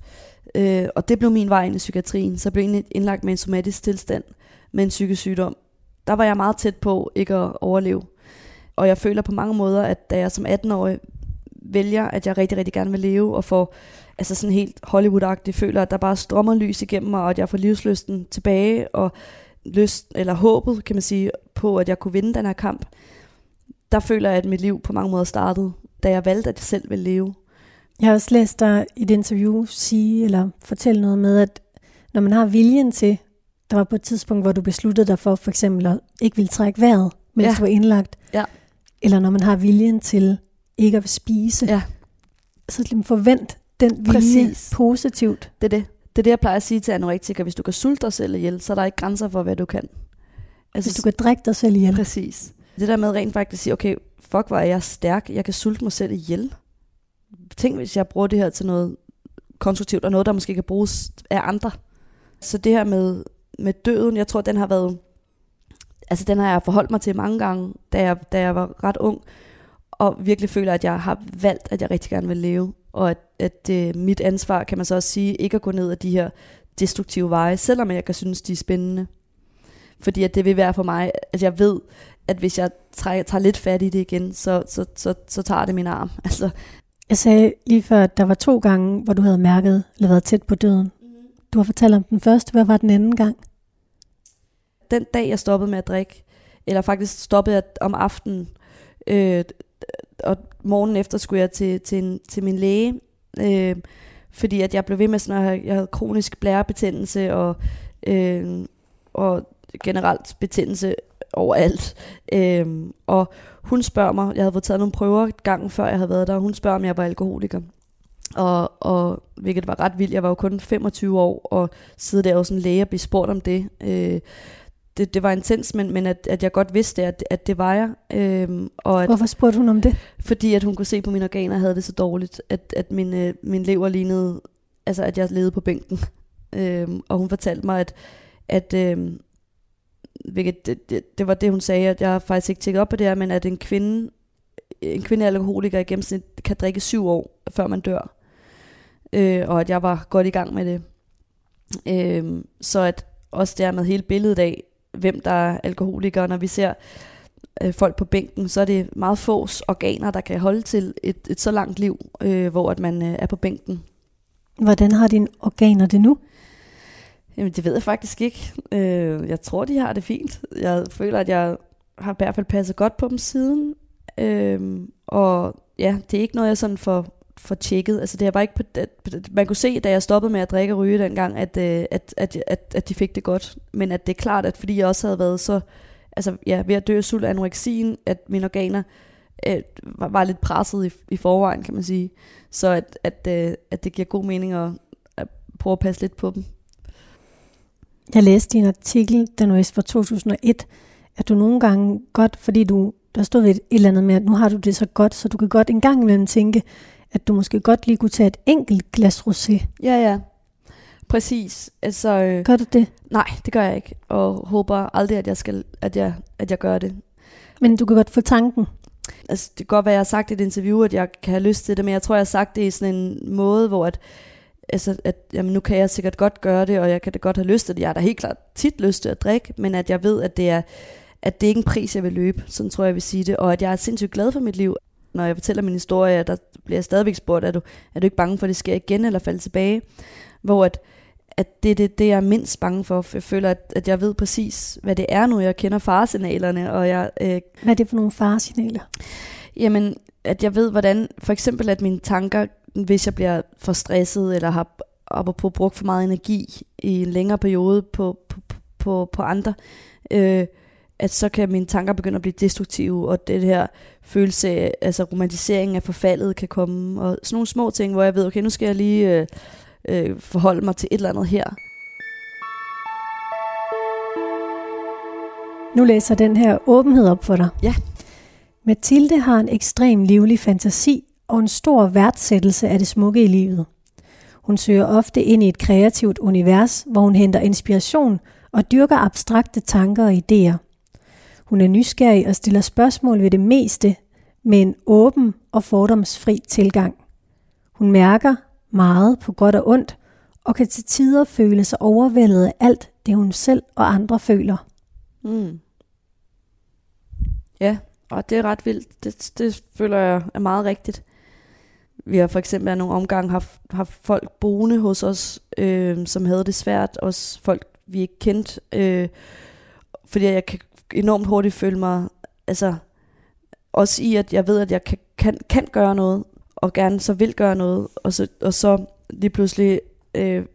Øh, og det blev min vej ind i psykiatrien. Så jeg blev egentlig indlagt med en somatisk tilstand med en psykisk sygdom. Der var jeg meget tæt på ikke at overleve. Og jeg føler på mange måder, at da jeg som 18-årig vælger, at jeg rigtig, rigtig gerne vil leve, og får altså sådan helt Hollywood-agtigt, føler, at der bare strømmer lys igennem mig, og at jeg får livsløsten tilbage, og lyst, eller håbet, kan man sige, på, at jeg kunne vinde den her kamp. Der føler jeg, at mit liv på mange måder startede, da jeg valgte, at jeg selv ville leve. Jeg har også læst dig i et interview sige, eller fortælle noget med, at når man har viljen til, der var på et tidspunkt, hvor du besluttede dig for for eksempel at ikke ville trække vejret, mens Ja. du var indlagt. Ja. Eller når man har viljen til ikke at spise. Ja. Så forvent den vilje Præcis. positivt. Det er det. Det er det, jeg plejer at sige til anorektikere. Hvis du kan sulte dig selv ihjel, så er der ikke grænser for, hvad du kan. Altså, Hvis du kan drikke dig selv ihjel. Præcis. Det der med rent faktisk at sige, okay, fuck, hvor er jeg stærk, jeg kan sulte mig selv ihjel. Tænk, hvis jeg bruger det her til noget konstruktivt, og noget, der måske kan bruges af andre. Så det her med, med døden, jeg tror, den har været, altså den har jeg forholdt mig til mange gange, da jeg, da jeg var ret ung, og virkelig føler, at jeg har valgt, at jeg rigtig gerne vil leve, og at, at det er mit ansvar, kan man så også sige, ikke at gå ned ad de her destruktive veje, selvom jeg kan synes, de er spændende. Fordi at det vil være for mig, at jeg ved, at hvis jeg trækker, tager lidt fat i det igen, så, så, så, så tager det min arm. Altså, Jeg sagde lige før, at der var to gange, hvor du havde mærket eller været tæt på døden. Du har fortalt om den første. Hvad var den anden gang? den dag, jeg stoppede med at drikke, eller faktisk stoppede jeg om aftenen, øh, og morgenen efter skulle jeg til, til, en, til min læge, øh, fordi at jeg blev ved med sådan at have, jeg havde kronisk blærebetændelse og, øh, og generelt betændelse overalt. Øh, og hun spørger mig, jeg havde fået taget nogle prøver gangen før jeg havde været der, og hun spørger, om jeg var alkoholiker. Og, og hvilket var ret vildt, jeg var jo kun 25 år, og sidde der en læge og blive spurgt om det. Øh, det, det var intens, men, men at, at jeg godt vidste, at, at det var jeg. Øhm, og at, Hvorfor spurgte hun om det? fordi at hun kunne se på mine organer, havde det så dårligt, at, at min, øh, min lever lignede, altså at jeg levede på bænken. Øhm, og hun fortalte mig, at, at øhm, hvilket, det, det, det, var det, hun sagde, at jeg har faktisk ikke tjekket op på det her, men at en kvinde, en kvinde alkoholiker i gennemsnit kan drikke syv år, før man dør. Øh, og at jeg var godt i gang med det. Øh, så at også der med hele billedet af, hvem der er alkoholiker, når vi ser øh, folk på bænken, så er det meget få organer, der kan holde til et, et så langt liv, øh, hvor at man øh, er på bænken. Hvordan har dine organer det nu? Jamen, det ved jeg faktisk ikke. Øh, jeg tror, de har det fint. Jeg føler, at jeg har i hvert fald passet godt på dem siden. Øh, og ja, det er ikke noget, jeg sådan får, får tjekket. Altså, det er bare ikke på, at, man kunne se, da jeg stoppede med at drikke og ryge dengang, at, øh, at, at, at, at de fik det godt. Men at det er klart, at fordi jeg også havde været så altså, ja, ved at dø af sult anoreksien, at mine organer øh, var, var lidt presset i, i forvejen, kan man sige. Så at, at, øh, at det giver god mening at, at prøve at passe lidt på dem. Jeg læste i en artikel, den var fra 2001, at du nogle gange godt, fordi du, der stod et, et eller andet med, at nu har du det så godt, så du kan godt en gang imellem tænke, at du måske godt lige kunne tage et enkelt glas rosé. Ja, ja. Præcis. Altså, øh, Gør du det? nej, det gør jeg ikke. Og håber aldrig, at jeg, skal, at jeg, at jeg gør det. Men du kan godt få tanken. Altså, det kan godt være, at jeg har sagt i et interview, at jeg kan have lyst til det, men jeg tror, jeg har sagt det i sådan en måde, hvor at, altså, at jamen, nu kan jeg sikkert godt gøre det, og jeg kan da godt have lyst til det. Jeg har da helt klart tit lyst til at drikke, men at jeg ved, at det er, at det ikke er en pris, jeg vil løbe. Sådan tror jeg, jeg vil sige det. Og at jeg er sindssygt glad for mit liv. Når jeg fortæller min historie, der bliver jeg stadigvæk spurgt, er du, er du ikke bange for, at det sker igen eller falde tilbage? Hvor at, at det er det, det, jeg er mindst bange for. For jeg føler, at, at jeg ved præcis, hvad det er nu. Jeg kender faresignalerne, og jeg øh, Hvad er det for nogle faresignaler? Jamen, at jeg ved, hvordan, for eksempel at mine tanker, hvis jeg bliver for stresset, eller har op på brugt for meget energi i en længere periode på, på, på, på andre, øh, at så kan mine tanker begynde at blive destruktive, og det her følelse af, altså romantisering af forfaldet kan komme, og sådan nogle små ting, hvor jeg ved, okay, nu skal jeg lige øh, øh, forholde mig til et eller andet her. Nu læser den her åbenhed op for dig. Ja. Mathilde har en ekstrem livlig fantasi og en stor værdsættelse af det smukke i livet. Hun søger ofte ind i et kreativt univers, hvor hun henter inspiration og dyrker abstrakte tanker og idéer. Hun er nysgerrig og stiller spørgsmål ved det meste med en åben og fordomsfri tilgang. Hun mærker meget på godt og ondt, og kan til tider føle sig overvældet af alt det, hun selv og andre føler. Mm. Ja, og det er ret vildt. Det, det føler jeg er meget rigtigt. Vi har for eksempel af nogle omgange haft, haft folk boende hos os, øh, som havde det svært. Også folk, vi ikke kendte. Øh, fordi jeg kan enormt hurtigt føle mig, altså også i, at jeg ved, at jeg kan, kan, kan gøre noget, og gerne så vil gøre noget, og så, og så lige pludselig øh,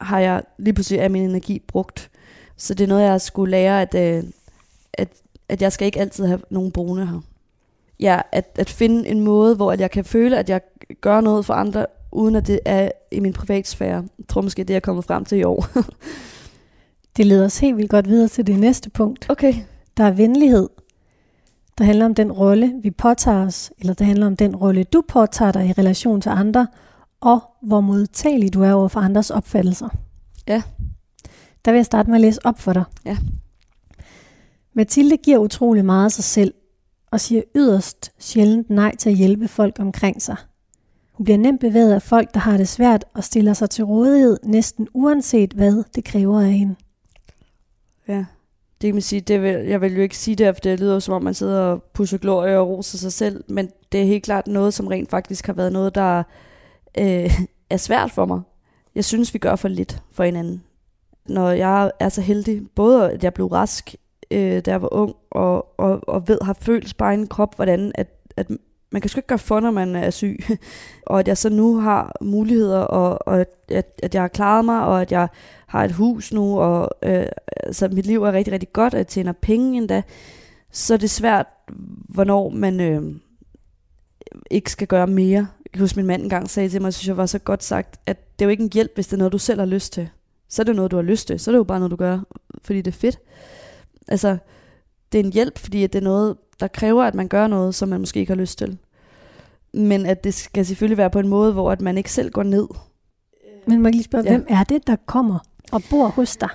har jeg lige pludselig af min energi brugt. Så det er noget, jeg skulle lære, at, øh, at, at jeg skal ikke altid have nogen boende her. Ja, at, at finde en måde, hvor at jeg kan føle, at jeg gør noget for andre, uden at det er i min privatsfære. Jeg tror måske, det er jeg kommet frem til i år. Det leder os helt vildt godt videre til det næste punkt. okay. Der er venlighed. der handler om den rolle, vi påtager os, eller det handler om den rolle, du påtager dig i relation til andre, og hvor modtagelig du er over for andres opfattelser. Ja. Der vil jeg starte med at læse op for dig. Ja. Mathilde giver utrolig meget af sig selv, og siger yderst sjældent nej til at hjælpe folk omkring sig. Hun bliver nemt bevæget af folk, der har det svært, og stiller sig til rådighed næsten uanset hvad det kræver af hende. Ja. Det kan man sige, det vil, jeg vil jo ikke sige det, for det lyder jo, som om man sidder og pusser glorie og roser sig selv, men det er helt klart noget, som rent faktisk har været noget, der øh, er svært for mig. Jeg synes, vi gør for lidt for hinanden. Når jeg er så heldig, både at jeg blev rask, øh, da jeg var ung, og, og, og ved, har følt bare en krop, hvordan at, at man kan sgu ikke gøre for, når man er syg. og at jeg så nu har muligheder, og, og at, at jeg har klaret mig, og at jeg har et hus nu, og øh, altså, mit liv er rigtig, rigtig godt, og jeg tjener penge endda, så er det svært, hvornår man øh, ikke skal gøre mere. Jeg kan huske, min mand engang sagde til mig, synes jeg var så godt sagt, at det er jo ikke en hjælp, hvis det er noget, du selv har lyst til. Så er det noget, du har lyst til. Så er det jo bare noget, du gør, fordi det er fedt. Altså, det er en hjælp, fordi det er noget, der kræver, at man gør noget, som man måske ikke har lyst til. Men at det skal selvfølgelig være på en måde, hvor at man ikke selv går ned. Men må jeg lige spørge, Ja. hvem er det, der kommer og bor hos dig?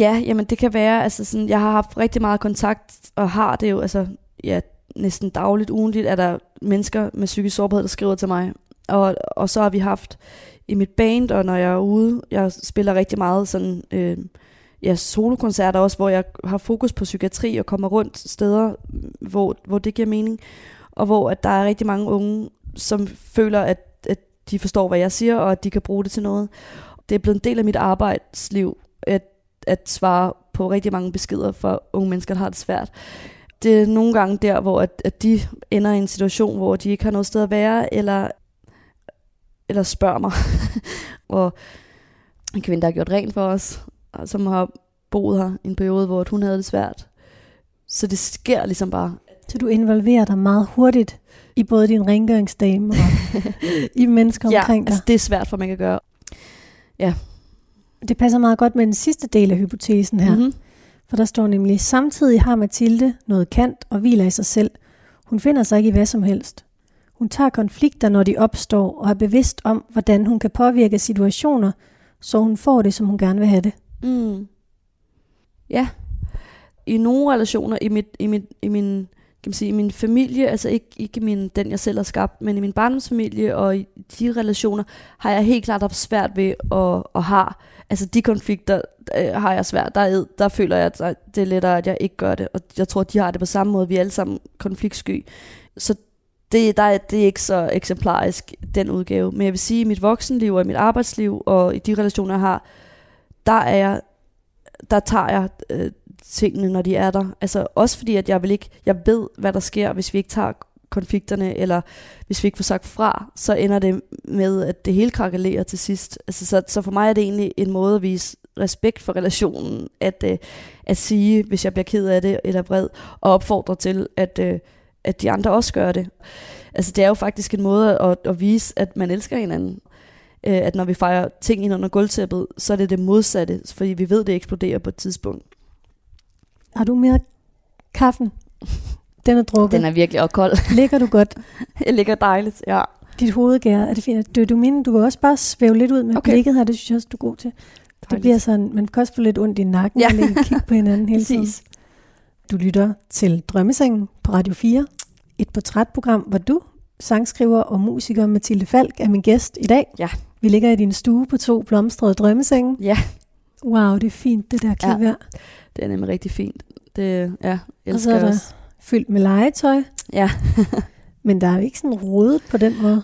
Ja, jamen det kan være, altså sådan, jeg har haft rigtig meget kontakt, og har det jo, altså ja, næsten dagligt, ugentligt, er der mennesker med psykisk sårbarhed, der skriver til mig. Og, og så har vi haft i mit band, og når jeg er ude, jeg spiller rigtig meget sådan, øh, ja, solokoncerter også, hvor jeg har fokus på psykiatri og kommer rundt steder, hvor, hvor det giver mening. Og hvor at der er rigtig mange unge, som føler, at, at de forstår, hvad jeg siger, og at de kan bruge det til noget. Det er blevet en del af mit arbejdsliv, at, at svare på rigtig mange beskeder fra unge mennesker, der har det svært. Det er nogle gange der, hvor at, at de ender i en situation, hvor de ikke har noget sted at være, eller, eller spørger mig. og en kvinde, der har gjort rent for os, som har boet her en periode, hvor hun havde det svært. Så det sker ligesom bare. Så du involverer dig meget hurtigt i både din rengøringsdame og i mennesker ja, omkring dig. altså det er svært for, man kan gøre. Det passer meget godt med den sidste del af hypotesen her. Mm-hmm. For der står nemlig, samtidig har Mathilde noget kant og hviler i sig selv. Hun finder sig ikke i hvad som helst. Hun tager konflikter, når de opstår, og er bevidst om, hvordan hun kan påvirke situationer, så hun får det, som hun gerne vil have det. Mm. Ja. I nogle relationer i, mit, i, mit, i min kan man sige, i min familie, altså ikke, ikke min, den jeg selv har skabt, men i min barndomsfamilie og i de relationer, har jeg helt klart haft svært ved at, at have, altså de konflikter øh, har jeg svært, der, er, der føler jeg, at det er lettere, at jeg ikke gør det, og jeg tror, de har det på samme måde, vi er alle sammen konfliktsky, så det, der er, det er ikke så eksemplarisk, den udgave, men jeg vil sige, at i mit voksenliv og i mit arbejdsliv og i de relationer, jeg har, der er jeg, der tager jeg øh, tingene, når de er der. Altså også fordi, at jeg vil ikke, jeg ved, hvad der sker, hvis vi ikke tager konflikterne, eller hvis vi ikke får sagt fra, så ender det med, at det hele krakelerer til sidst. Altså, så, så for mig er det egentlig en måde at vise respekt for relationen, at, øh, at sige, hvis jeg bliver ked af det, eller vred, og opfordre til, at, øh, at de andre også gør det. Altså det er jo faktisk en måde at, at vise, at man elsker hinanden. Øh, at når vi fejrer ting ind under gulvtæppet, så er det det modsatte, fordi vi ved, det eksploderer på et tidspunkt. Har du mere kaffen? Den er drukket. Den er virkelig også kold. Ligger du godt? Det ligger dejligt, ja. Dit hovedgær, er det fint? Du, du mener, du kan også bare svæve lidt ud med Okay. blikket her, det synes jeg også, du er god til. Det bliver sådan, man kan også få lidt ondt i nakken, og ligge og kigge på hinanden hele tiden. Du lytter til Drømmesengen på Radio 4. Et portrætprogram, hvor du, sangskriver og musiker Mathilde Falk, er min gæst i dag. Ja. Vi ligger i din stue på to blomstrede drømmesenge. Ja, Wow, det er fint, det der klaver. Ja. det er nemlig rigtig fint. Det, ja, jeg Og så elsker er der også. fyldt med legetøj, Ja, men der er jo ikke sådan rodet på den måde.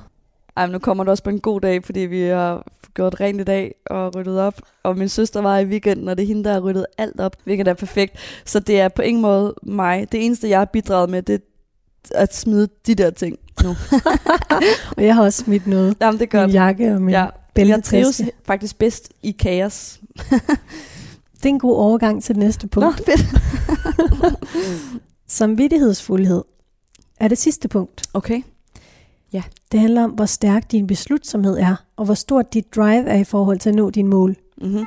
Ej, men nu kommer det også på en god dag, fordi vi har gjort rent i dag og ryddet op. Og min søster var i weekenden, og det er hende, der har ryddet alt op, hvilket er perfekt. Så det er på ingen måde mig. Det eneste, jeg har bidraget med, det er at smide de der ting nu. Og jeg har også smidt noget. Jamen, det gør Min det. jakke og min Ja, ja. jeg trives faktisk bedst i kaos. Det er en god overgang til det næste punkt. Nå, fedt. Samvittighedsfuldhed er det sidste punkt. Okay. Det handler om, hvor stærk din beslutsomhed er, og hvor stort dit drive er i forhold til at nå dine mål. Mm-hmm.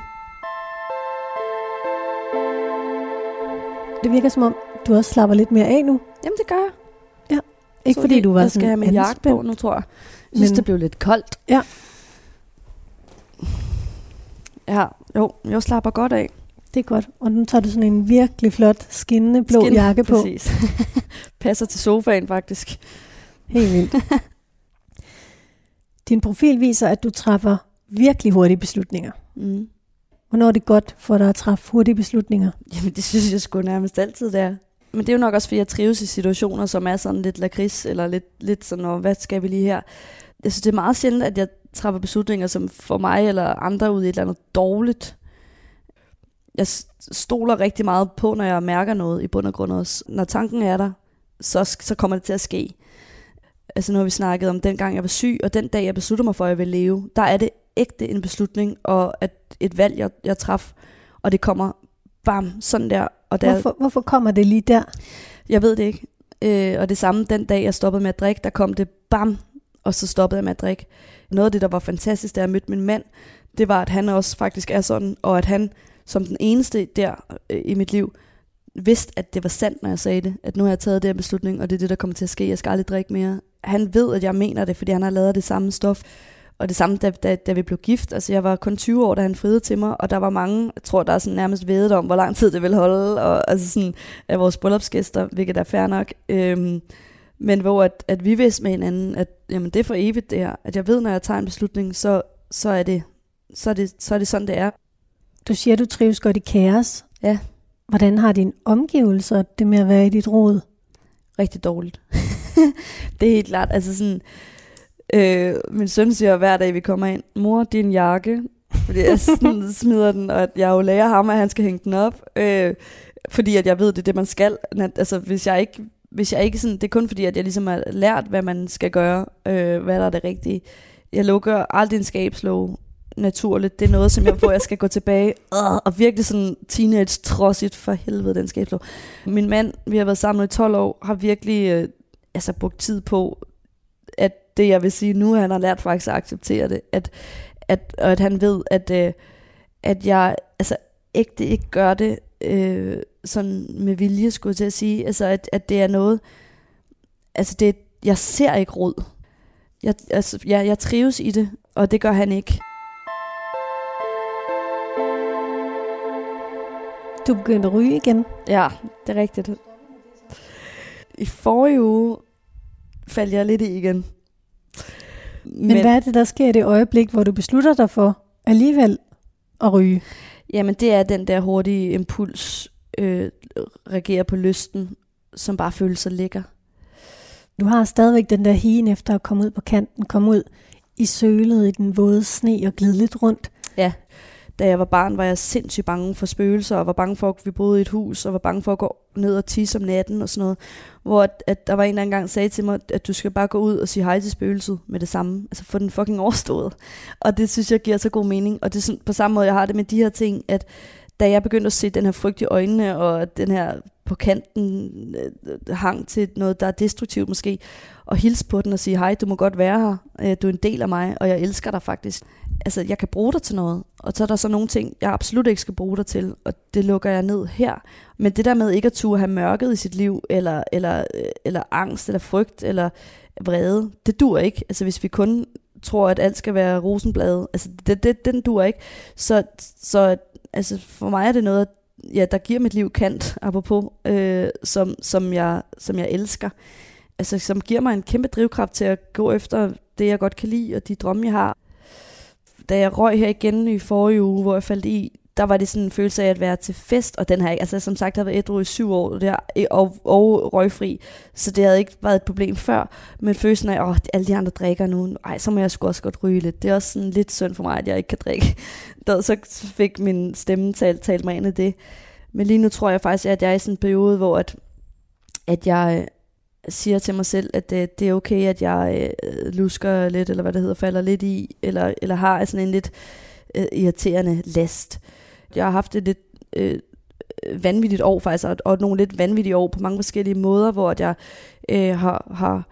Det virker som om, du også slapper lidt mere af nu? Jamen, det gør jeg. Ikke Så fordi lige- du var Jeg skal have sådan min jakke på nu, tror jeg. Jeg synes, Men- det blev lidt koldt. Ja. Ja, jo, jeg slapper godt af. Det er godt. Og nu tager du sådan en virkelig flot, skinnende blå Skin, jakke på. Præcis. Passer til sofaen, faktisk. Helt vildt. Din profil viser, at du træffer virkelig hurtige beslutninger. Mm. Hvornår er det godt for dig at træffe hurtige beslutninger? Jamen, det synes jeg sgu nærmest altid, det er. Men det er jo nok også, fordi jeg trives i situationer, som er sådan lidt lakrids, eller lidt, lidt sådan, og hvad skal vi lige her? Jeg synes, det er meget sjældent, at jeg træffer beslutninger, som får mig eller andre ud i et eller andet dårligt. Jeg stoler rigtig meget på, når jeg mærker noget i bund og grund også. Når tanken er der, så, så kommer det til at ske. Altså nu har vi snakket om den gang, jeg var syg, og den dag, jeg beslutter mig for, at jeg vil leve, der er det ægte en beslutning, og at et valg, jeg, jeg traf, og det kommer bam, sådan der. Og der, Hvorfor, hvorfor kommer det lige der? jeg ved det ikke. Øh, og det samme den dag, jeg stoppede med at drikke, der kom det bam, og så stoppede jeg med at drikke. Noget af det, der var fantastisk, da jeg mødte min mand, det var, at han også faktisk er sådan, og at han som den eneste der øh, i mit liv, vidste, at det var sandt, når jeg sagde det. At nu har jeg taget den beslutning, og det er det, der kommer til at ske. Jeg skal aldrig drikke mere. Han ved, at jeg mener det, fordi han har lavet det samme stof. Og det samme, da, da, da vi blev gift. Altså, jeg var kun 20 år, da han friede til mig, og der var mange, jeg tror, der er sådan nærmest vedet om, hvor lang tid det ville holde, og altså sådan, af vores bryllupsgæster, hvilket er fair nok. Øhm, men hvor at, at vi vidste med hinanden, at jamen, det er for evigt det her. At jeg ved, når jeg tager en beslutning, så, så, er, det, så, er, det, så er det sådan, det er. Du siger, du trives godt i kaos. Ja. Hvordan har dine omgivelser det med at være i dit råd? rigtig dårligt. det er helt klart. Altså sådan, øh, min søn siger hver dag, vi kommer ind, mor, din jakke. Fordi jeg sådan smider den, og at jeg jo lærer ham, at han skal hænge den op. Øh, fordi at jeg ved, det er det, man skal. Altså, hvis jeg ikke, hvis jeg ikke sådan, det er kun fordi, at jeg ligesom har lært, hvad man skal gøre, øh, hvad der er det rigtige. Jeg lukker aldrig en skabslåge naturligt. Det er noget, som jeg, hvor jeg skal gå tilbage øh, og virkelig sådan teenage trodsigt for helvede, den skabslåge. Min mand, vi har været sammen i 12 år, har virkelig øh, altså brugt tid på, at det jeg vil sige nu, han har lært faktisk at acceptere det, at, at, og at han ved, at, øh, at jeg altså ægte ikke gør det øh, sådan med vilje, skulle jeg til at sige. Altså at, at det er noget, altså det, jeg ser ikke råd. Jeg, altså, jeg, jeg trives i det, og det gør han ikke. Du begyndte at ryge igen. Ja, det er rigtigt. I forrige uge faldt jeg lidt i igen. Men, Men hvad er det, der sker i det øjeblik, hvor du beslutter dig for alligevel at ryge? Jamen, det er den der hurtige impuls, øh, reagerer på lysten, som bare føles så lækker. Du har stadigvæk den der higen efter at komme ud på kanten, komme ud i sølet i den våde sne og glide lidt rundt. Da jeg var barn, var jeg sindssygt bange for spøgelser, og var bange for, at vi boede i et hus, og var bange for at gå ned og tisse om natten og sådan noget. Hvor at, at der var en, der engang sagde til mig, at du skal bare gå ud og sige hej til spøgelset med det samme. Altså få den fucking overstået. Og det synes jeg giver så god mening. Og det er sådan, på samme måde, jeg har det med de her ting, at da jeg begyndte at se den her frygt i øjnene, og den her på kanten øh, hang til noget, der er destruktivt måske, og hilse på den og sige, hej, du må godt være her, øh, du er en del af mig, og jeg elsker dig faktisk. Altså, jeg kan bruge dig til noget, og så er der så nogle ting, jeg absolut ikke skal bruge dig til, og det lukker jeg ned her. Men det der med ikke at turde have mørket i sit liv, eller, eller, øh, eller angst, eller frygt, eller vrede, det dur ikke. Altså, hvis vi kun tror, at alt skal være rosenblade, altså, det, det, den dur ikke. Så, så altså, for mig er det noget, ja, der giver mit liv kant, apropos, øh, som, som, jeg, som jeg elsker. Altså, som giver mig en kæmpe drivkraft til at gå efter det, jeg godt kan lide, og de drømme, jeg har. Da jeg røg her igen i forrige uge, hvor jeg faldt i, der var det sådan en følelse af at være til fest, og den her, altså som sagt, jeg har været ædru i syv år, der, og, og røgfri, så det havde ikke været et problem før, men følelsen af, åh, alle de andre drikker nu, ej, så må jeg sgu også godt ryge lidt. Det er også sådan lidt synd for mig, at jeg ikke kan drikke. Der, så fik min stemme talt, talt mig ind i det. Men lige nu tror jeg faktisk, at jeg er i sådan en periode, hvor at, at jeg øh, siger til mig selv, at det, det er okay, at jeg øh, lusker lidt, eller hvad det hedder, falder lidt i, eller, eller har sådan en lidt øh, irriterende last. Jeg har haft et lidt øh, vanvittigt år faktisk, og, og nogle lidt vanvittige år på mange forskellige måder, hvor at jeg øh, har, har,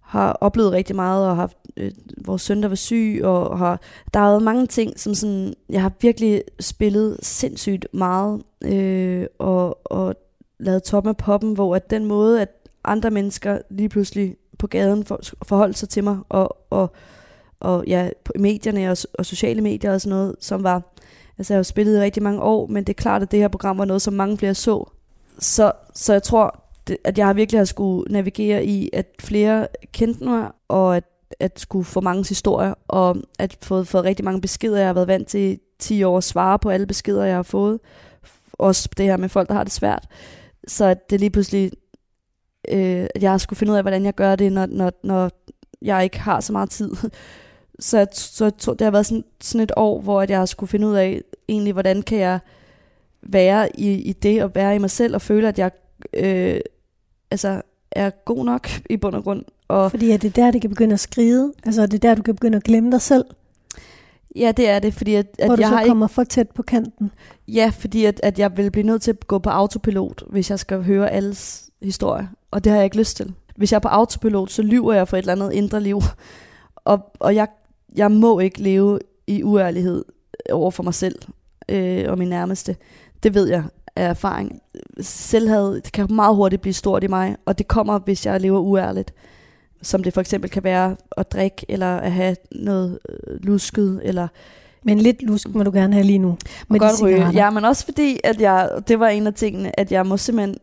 har oplevet rigtig meget, og har haft øh, vores søn, der var syg, og har, der har været mange ting, som sådan, jeg har virkelig spillet sindssygt meget, øh, og, og lavet top af poppen, hvor at den måde, at andre mennesker lige pludselig på gaden for, forholdt sig til mig, og, og, og ja, på medierne og, og sociale medier og sådan noget, som var, altså jeg har jo spillet i rigtig mange år, men det er klart, at det her program var noget, som mange flere så. Så, så jeg tror, det, at jeg virkelig har skulle navigere i, at flere kendte mig, og at, at skulle få mange historier, og at få fået rigtig mange beskeder. Jeg har været vant til 10 år at svare på alle beskeder, jeg har fået. Også det her med folk, der har det svært. Så at det lige pludselig, øh, at jeg har skulle finde ud af, hvordan jeg gør det, når, når, når jeg ikke har så meget tid. Så, så tror, det har været sådan, sådan et år, hvor at jeg har skulle finde ud af, egentlig, hvordan kan jeg være i, i det, og være i mig selv, og føle, at jeg øh, altså, er god nok i bund og grund. Og Fordi er det der, det kan begynde at skride? Altså er det der, du kan begynde at glemme dig selv? ja, det er det, fordi at, hvor at du jeg så har ikke kommer for tæt på kanten? Ja, fordi at, at jeg vil blive nødt til at gå på autopilot, hvis jeg skal høre alles historie. Og det har jeg ikke lyst til. Hvis jeg er på autopilot, så lyver jeg for et eller andet indre liv. Og, og jeg, jeg må ikke leve i uærlighed over for mig selv øh, og min nærmeste. Det ved jeg af erfaring. Selvhed det kan meget hurtigt blive stort i mig, og det kommer, hvis jeg lever uærligt. Som det for eksempel kan være at drikke, eller at have noget øh, lusket, eller Men lidt lusk må du gerne have lige nu. med godt ryge. Ja, men også fordi, at jeg, det var en af tingene, at jeg må simpelthen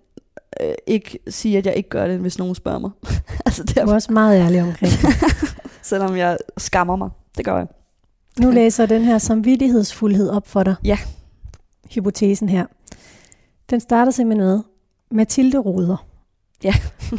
øh, ikke sige, at jeg ikke gør det, hvis nogen spørger mig. altså det er også meget ærlig omkring. selvom jeg skammer mig. Det gør jeg. Nu læser jeg den her samvittighedsfuldhed op for dig. Ja. Hypotesen her. Den starter simpelthen med Mathilde Ruder. Ja.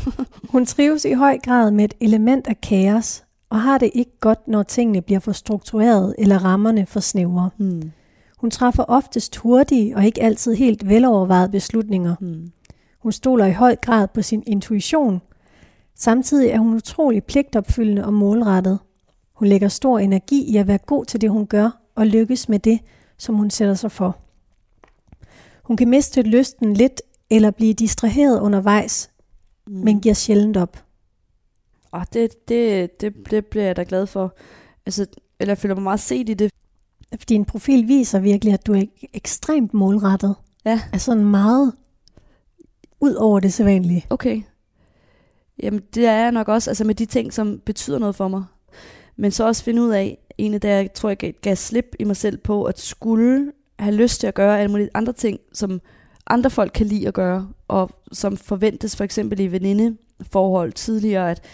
Hun trives i høj grad med et element af kaos, og har det ikke godt, når tingene bliver for struktureret eller rammerne for snævre. Hmm. Hun træffer oftest hurtige og ikke altid helt velovervejede beslutninger. Hmm. Hun stoler i høj grad på sin intuition. Samtidig er hun utrolig pligtopfyldende og målrettet. Hun lægger stor energi i at være god til det, hun gør, og lykkes med det, som hun sætter sig for. Hun kan miste lysten lidt eller blive distraheret undervejs, Hmm. men giver sjældent op. Oh, det, det, det, det bliver jeg da glad for. Altså, eller jeg føler mig meget set i det. Din profil viser virkelig, at du er ekstremt målrettet. Ja. Sådan meget ud over det sædvanlige. Okay. Jamen, det er jeg nok også, altså med de ting, som betyder noget for mig. Men så også finde ud af, en da jeg tror, jeg gav, gav slip i mig selv på, at skulle have lyst til at gøre alle mulige andre ting, som andre folk kan lide at gøre, og som forventes for eksempel i venindeforhold tidligere, at,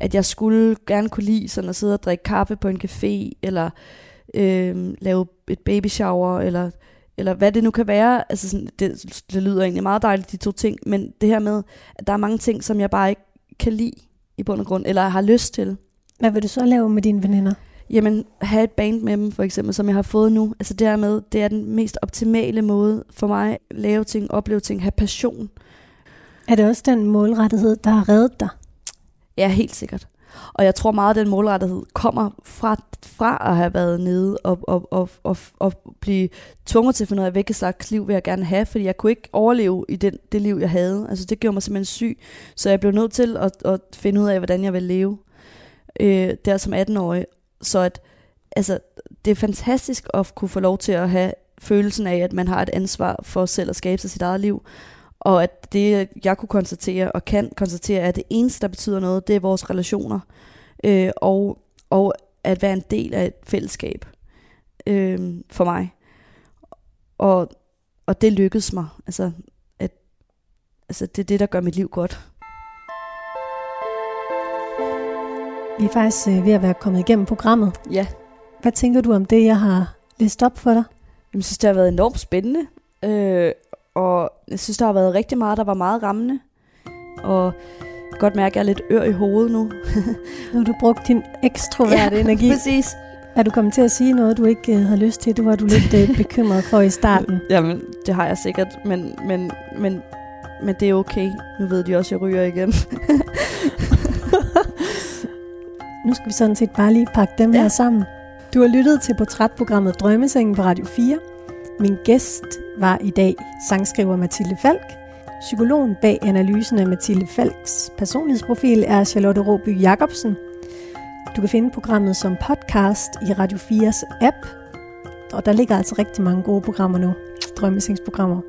at jeg skulle gerne kunne lide sådan at sidde og drikke kaffe på en café, eller øh, lave et baby shower, eller, eller hvad det nu kan være. Altså sådan, det, det lyder egentlig meget dejligt, de to ting, men det her med, at der er mange ting, som jeg bare ikke kan lide i bund og grund, eller har lyst til. Hvad vil du så lave med dine veninder? Jamen, have et band med dem, for eksempel, som jeg har fået nu. Altså dermed, det er den mest optimale måde for mig at lave ting, opleve ting, have passion. Er det også den målrettighed, der har reddet dig? Ja, helt sikkert. Og jeg tror meget, at den målrettighed kommer fra, fra at have været nede og, og, og, og, og blive tvunget til at finde ud af, hvilket slags liv vil jeg gerne have, fordi jeg kunne ikke overleve i den, det liv, jeg havde. Altså det gjorde mig simpelthen syg, så jeg blev nødt til at, at finde ud af, hvordan jeg vil leve øh, der som 18-årig. Så at, altså, det er fantastisk at kunne få lov til at have følelsen af, at man har et ansvar for selv at skabe sig sit eget liv. Og at det, jeg kunne konstatere og kan konstatere, at det eneste, der betyder noget, det er vores relationer. Øh, og, og at være en del af et fællesskab øh, for mig. Og, og det lykkedes mig. Altså, at, altså, det er det, der gør mit liv godt. Vi er faktisk øh, ved at være kommet igennem programmet. Ja. Hvad tænker du om det, jeg har læst op for dig? Jeg synes, det har været enormt spændende. Øh, og jeg synes, der har været rigtig meget, der var meget rammende. Og jeg godt mærke, at jeg er lidt ør i hovedet nu. Nu har du brugt din ekstroverte ja, energi. Præcis. Er du kommet til at sige noget, du ikke øh, havde lyst til? Det var du lidt øh, bekymret for i starten. Jamen, det har jeg sikkert, men, men, men, men det er okay. Nu ved de også, at jeg ryger igen. Nu skal vi sådan set bare lige pakke dem Ja. her sammen. Du har lyttet til portrætprogrammet Drømmesengen på Radio 4. Min gæst var i dag sangskriver Mathilde Falk. Psykologen bag analysen af Mathilde Falks personlighedsprofil er Charlotte Råby Jacobsen. Du kan finde programmet som podcast i Radio 4's app, og der ligger altså rigtig mange gode programmer nu, Drømmesingsprogrammer.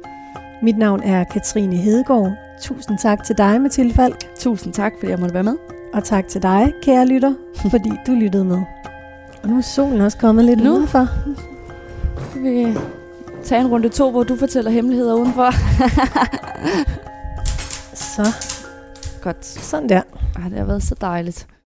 Mit navn er Katrine Hedegaard. Tusind tak til dig, Mathilde Falk. Tusind tak, fordi jeg måtte være med. Og tak til dig, kære lytter, fordi du lyttede med. Og nu er solen også kommet lidt nu. udenfor. Vi tage en runde to, hvor du fortæller hemmeligheder udenfor. så. Godt. Sådan der. Ej, det har været så dejligt.